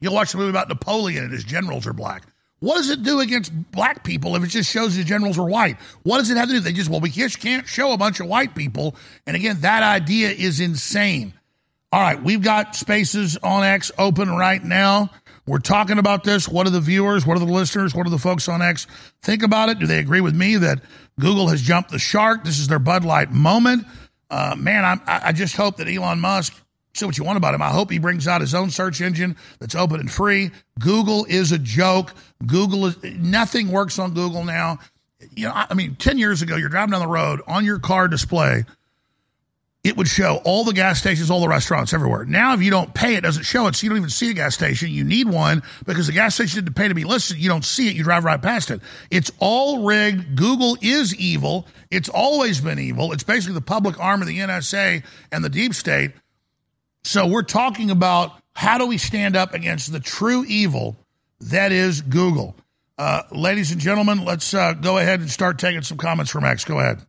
You'll watch the movie about Napoleon and his generals are black. What does it do against black people if it just shows the generals are white? What does it have to do? They just, well, we just can't show a bunch of white people. And again, that idea is insane. All right, we've got spaces on X open right now. We're talking about this. What are the viewers? What are the listeners? What are the folks on X think about it? Do they agree with me that Google has jumped the shark? This is their Bud Light moment. Uh, man, I'm, I just hope that Elon Musk say what you want about him. I hope he brings out his own search engine that's open and free. Google is a joke. Google is nothing works on Google now. You know, I mean, 10 years ago, you're driving down the road on your car display, it would show all the gas stations, all the restaurants everywhere. Now, if you don't pay, it doesn't show it, so you don't even see a gas station. You need one because the gas station didn't pay to be listed. You don't see it, you drive right past it. It's all rigged. Google is evil. It's always been evil. It's basically the public arm of the NSA and the deep state. So we're talking about how do we stand up against the true evil that is Google. Uh, ladies and gentlemen, let's uh, go ahead and start taking some comments from X. Go ahead.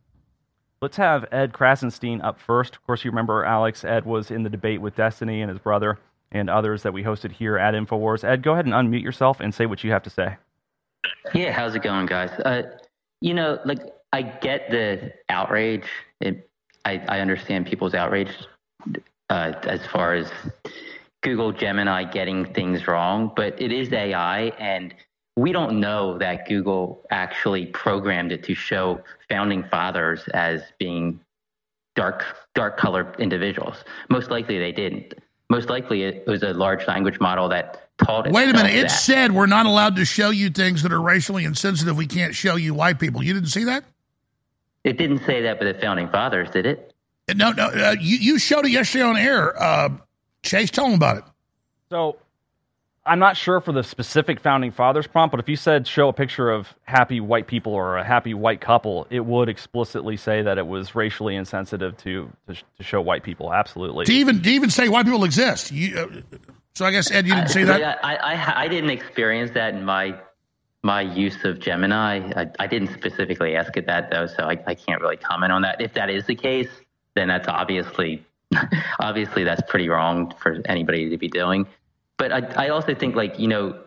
Let's have Ed Krasenstein up first. Of course, you remember Alex. Ed was in the debate with Destiny and his brother and others that we hosted here at InfoWars. Ed, go ahead and unmute yourself and say what you have to say. Yeah, how's it going, guys? Uh, you know, like I get the outrage. It, I, I understand people's outrage uh, as far as Google Gemini getting things wrong, but it is AI, and we don't know that Google actually programmed it to show founding fathers as being dark dark colored individuals. Most likely they didn't. Most likely it was a large language model that taught it. Wait a minute! It that. said we're not allowed to show you things that are racially insensitive. We can't show you white people. You didn't see that? It didn't say that but the founding fathers, did it? No, no. Uh, you, you showed it yesterday on air. Uh, Chase, tell them about it. So I'm not sure for the specific founding fathers prompt, but if you said show a picture of happy white people or a happy white couple, it would explicitly say that it was racially insensitive to to, to show white people. Absolutely. To even to even say white people exist. You, uh, so I guess Ed, you didn't see that. I, I, I didn't experience that in my my use of Gemini. I, I didn't specifically ask it that though, so I, I can't really comment on that. If that is the case, then that's obviously *laughs* obviously that's pretty wrong for anybody to be doing. But I, I also think like you know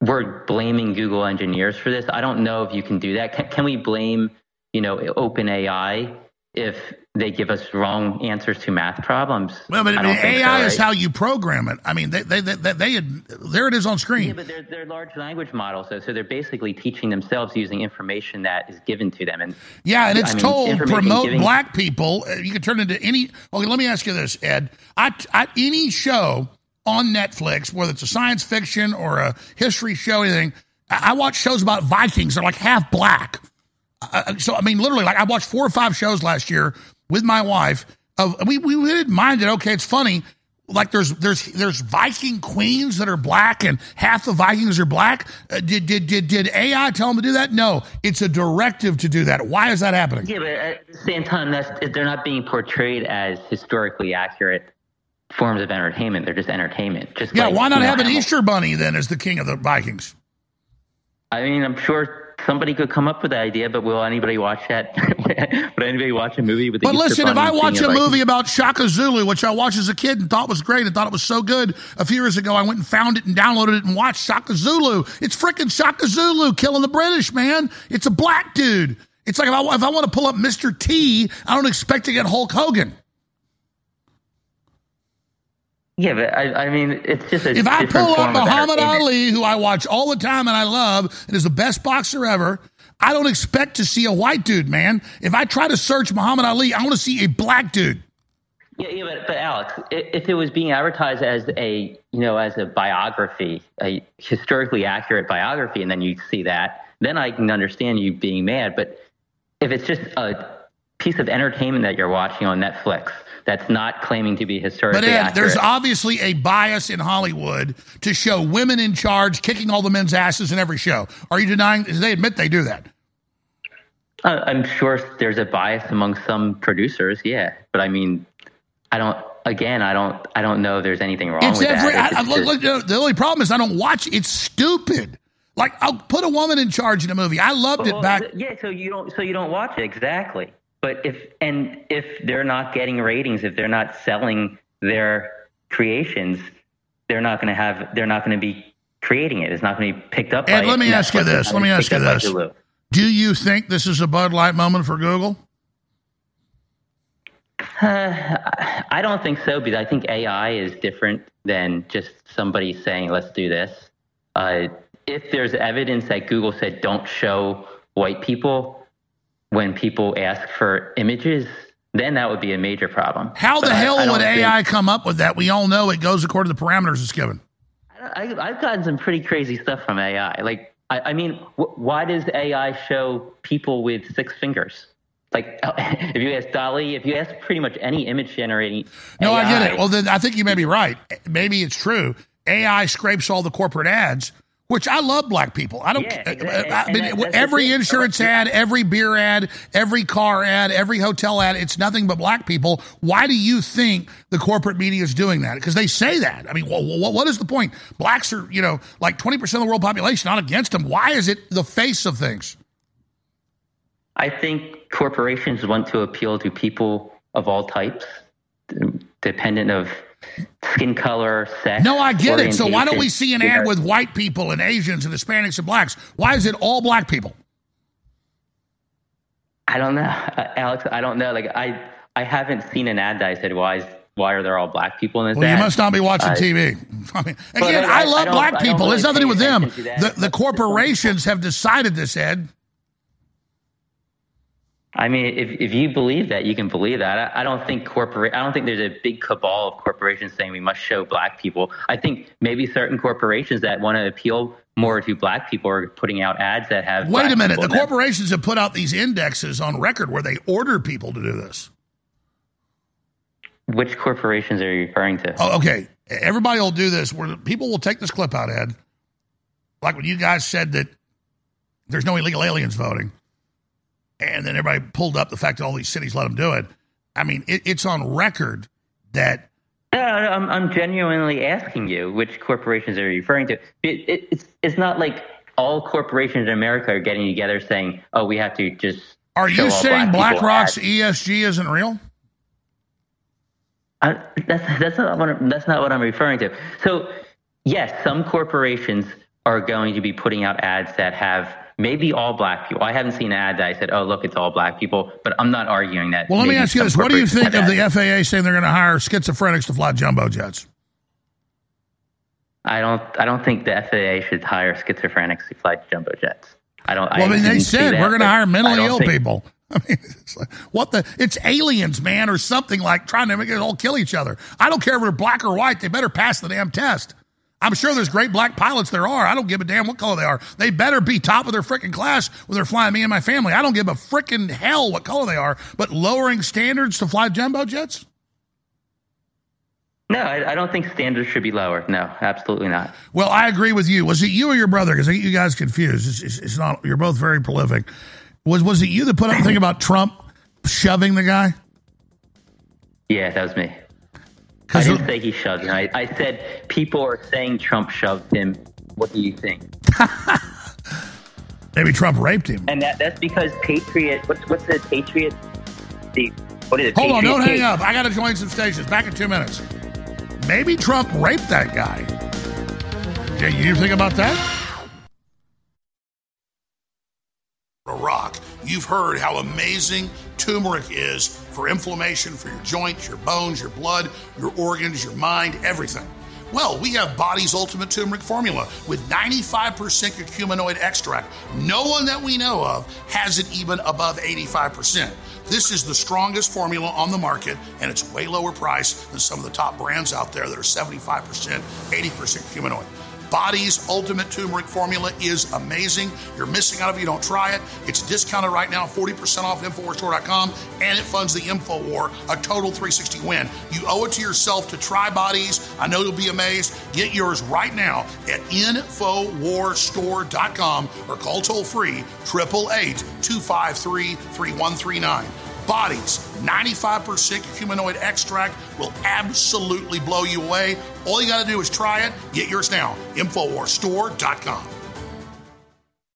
we're blaming Google engineers for this. I don't know if you can do that. Can, can we blame, you know, OpenAI if they give us wrong answers to math problems? Well, but I mean, think so, AI is right? how you program it. I mean, they, they, they, they, they had, there it is on screen. Yeah, but they're, they're large language models, though, so they're basically teaching themselves using information that is given to them. And Yeah, and it's I told information promote giving- black people. Uh, You can turn into any. Okay, let me ask you this, Ed. I, I, any show on Netflix, whether it's a science fiction or a history show, anything, I watch shows about Vikings. They're like half black. Uh, so I mean, literally, like I watched four or five shows last year with my wife. Of we we didn't mind it. Okay, it's funny. Like there's there's there's Viking queens that are black and half the Vikings are black. Uh, did did did did AI tell them to do that? No, it's a directive to do that. Why is that happening? Yeah, but at the same time, that's they're not being portrayed as historically accurate forms of entertainment. They're just entertainment. Just Yeah, like, why not you know, have an. Easter bunny then as the king of the Vikings? I mean, I'm sure somebody could come up with that idea, but will anybody watch that? *laughs* Would anybody watch a movie with? The But listen, if I watch a Viking? movie about Shaka Zulu, which I watched as a kid and thought was great and thought it was so good, a few years ago I went and found it and downloaded it and watched Shaka Zulu. It's freaking Shaka Zulu killing the British, man. It's a black dude. It's like if I, if I want to pull up Mr. T, I don't expect to get Hulk Hogan. Yeah, but I, I mean, it's just a If I pull up Muhammad. Ali, who I watch all the time and I love and is the best boxer ever, I don't expect to see a white dude, man. If I try to search Muhammad Ali, I want to see a black dude. Yeah, yeah, but, but Alex, if it was being advertised as a you know as a biography, a historically accurate biography, and then you see that, then I can understand you being mad. But if it's just a piece of entertainment that you're watching on Netflix that's not claiming to be historically But Ed, accurate, there's obviously a bias in Hollywood to show women in charge kicking all the men's asses in every show. Are you denying? They admit they do that. Uh, I'm sure there's a bias among some producers, yeah. But I mean, I don't. Again, I don't. I don't know if there's anything wrong It's with every. that. I, I, look, look, the only problem is I don't watch. It's stupid. Like I'll put a woman in charge in a movie. I loved it back. Yeah, so you don't so you don't watch it exactly. But if and if they're not getting ratings, if they're not selling their creations, they're not going to have. They're not going to be creating it. It's not going to be picked up. By let me Netflix. ask you this. Let me ask you picked up by this. Do you think this is a Bud Light moment for Google? Uh, I don't think so because I think AI is different than just somebody saying, let's do this. Uh, if there's evidence that Google said don't show white people when people ask for images, then that would be a major problem. How But the hell I don't would think- AI come up with that? We all know it goes according to the parameters it's given. I, I've gotten some pretty crazy stuff from AI. Like, I, I mean, wh- why does AI show people with six fingers? Like, *laughs* if you ask DALL-E, if you ask pretty much any image generating, No, I get it. Well, then I think you may be right. Maybe it's true. AI scrapes all the corporate ads, which I love black people. I don't. Yeah, I- exactly. I, mean, that- every insurance ad, every beer ad, every car ad, every hotel ad. It's nothing but black people. Why do you think the corporate media is doing that? Because they say that. I mean, wh- wh- what is the point? Blacks are, you know, like twenty percent of the world population. Not against them. Why is it the face of things? I think corporations want to appeal to people of all types, dependent of skin color, sex. No, I get it. So why don't we see an ad with white people and Asians and Hispanics and blacks? Why is it all black people? I don't know, Uh, *laughs* Alex. I don't know. Like I, I haven't seen an ad that I said, "Why is why are there all black people in this?" Well, you must not be watching Uh, TV. *laughs* I mean, again, I- I, I love don't- black people. really It's nothing to do with them. attention to that. The, the corporations have decided this, Ed. I mean, if, if you believe that, you can believe that. I, I don't think corporate. I don't think there's a big cabal of corporations saying we must show black people. I think maybe certain corporations that want to appeal more to black people are putting out ads that have. Wait a minute. The corporations have put out these indexes on record where they order people to do this. Which corporations are you referring to? Oh, okay. Everybody will do this where people will take this clip out, Ed. Like when you guys said that there's no illegal aliens voting, and then everybody pulled up the fact that all these cities let them do it. I mean, it, it's on record that No, no, I'm, I'm genuinely asking you which corporations are you referring to. It, it, it's it's not like all corporations in America are getting together saying, "Oh, we have to just." Are you saying black BlackRock's ads." ESG isn't real? I, that's that's not what I'm, that's not what I'm referring to. So, yes, some corporations are going to be putting out ads that have maybe all black people. I haven't seen an ad that I said, "Oh, look, it's all black people," but I'm not arguing that. Well, let me ask you this: What do you think of the FAA saying they're going to hire schizophrenics to fly jumbo jets? I don't. I don't think the FAA should hire schizophrenics to fly jumbo jets. I don't. Well, I mean, they said that, we're going to hire mentally ill think- people. *laughs* I mean, it's like, what the? It's aliens, man, or something like trying to make it all kill each other. I don't care if they're black or white. They better pass the damn test. I'm sure there's great black pilots there are. I don't give a damn what color they are. They better be top of their freaking class when they're flying me and my family. I don't give a freaking hell what color they are. But lowering standards to fly jumbo jets? No, I, I don't think standards should be lower. No, absolutely not. Well, I agree with you. Was it you or your brother? Because I get you guys confused. It's, it's, it's not. You're both very prolific. Was was it you that put up the thing about Trump shoving the guy? Yeah, that was me. I didn't say he shoved him. I, I said people are saying Trump shoved him. What do you think? *laughs* Maybe Trump raped him. And that that's because Patriot. What's what's the Patriot? The what is it? Hold on, don't hang up. I got to join some stations. Back in two minutes. Maybe Trump raped that guy. Yeah, you think about that? Iraq. You've heard how amazing turmeric is for inflammation for your joints, your bones, your blood, your organs, your mind, everything. Well, we have Body's Ultimate Turmeric Formula with 95% curcuminoid extract. No one that we know of has it even above 85%. This is the strongest formula on the market, and it's way lower price than some of the top brands out there that are 75%, 80% curcuminoid. Body's Ultimate Turmeric Formula is amazing. You're missing out if you don't try it. It's discounted right now, 40% off InfoWarsStore.com, and it funds the InfoWar, a total 360 win. You owe it to yourself to try Body's. I know you'll be amazed. Get yours right now at InfoWarsStore.com or call toll free 888 253 3139. Body's, 95% curcuminoid extract will absolutely blow you away. All you got to do is try it. Get yours now. InfoWarsStore.com.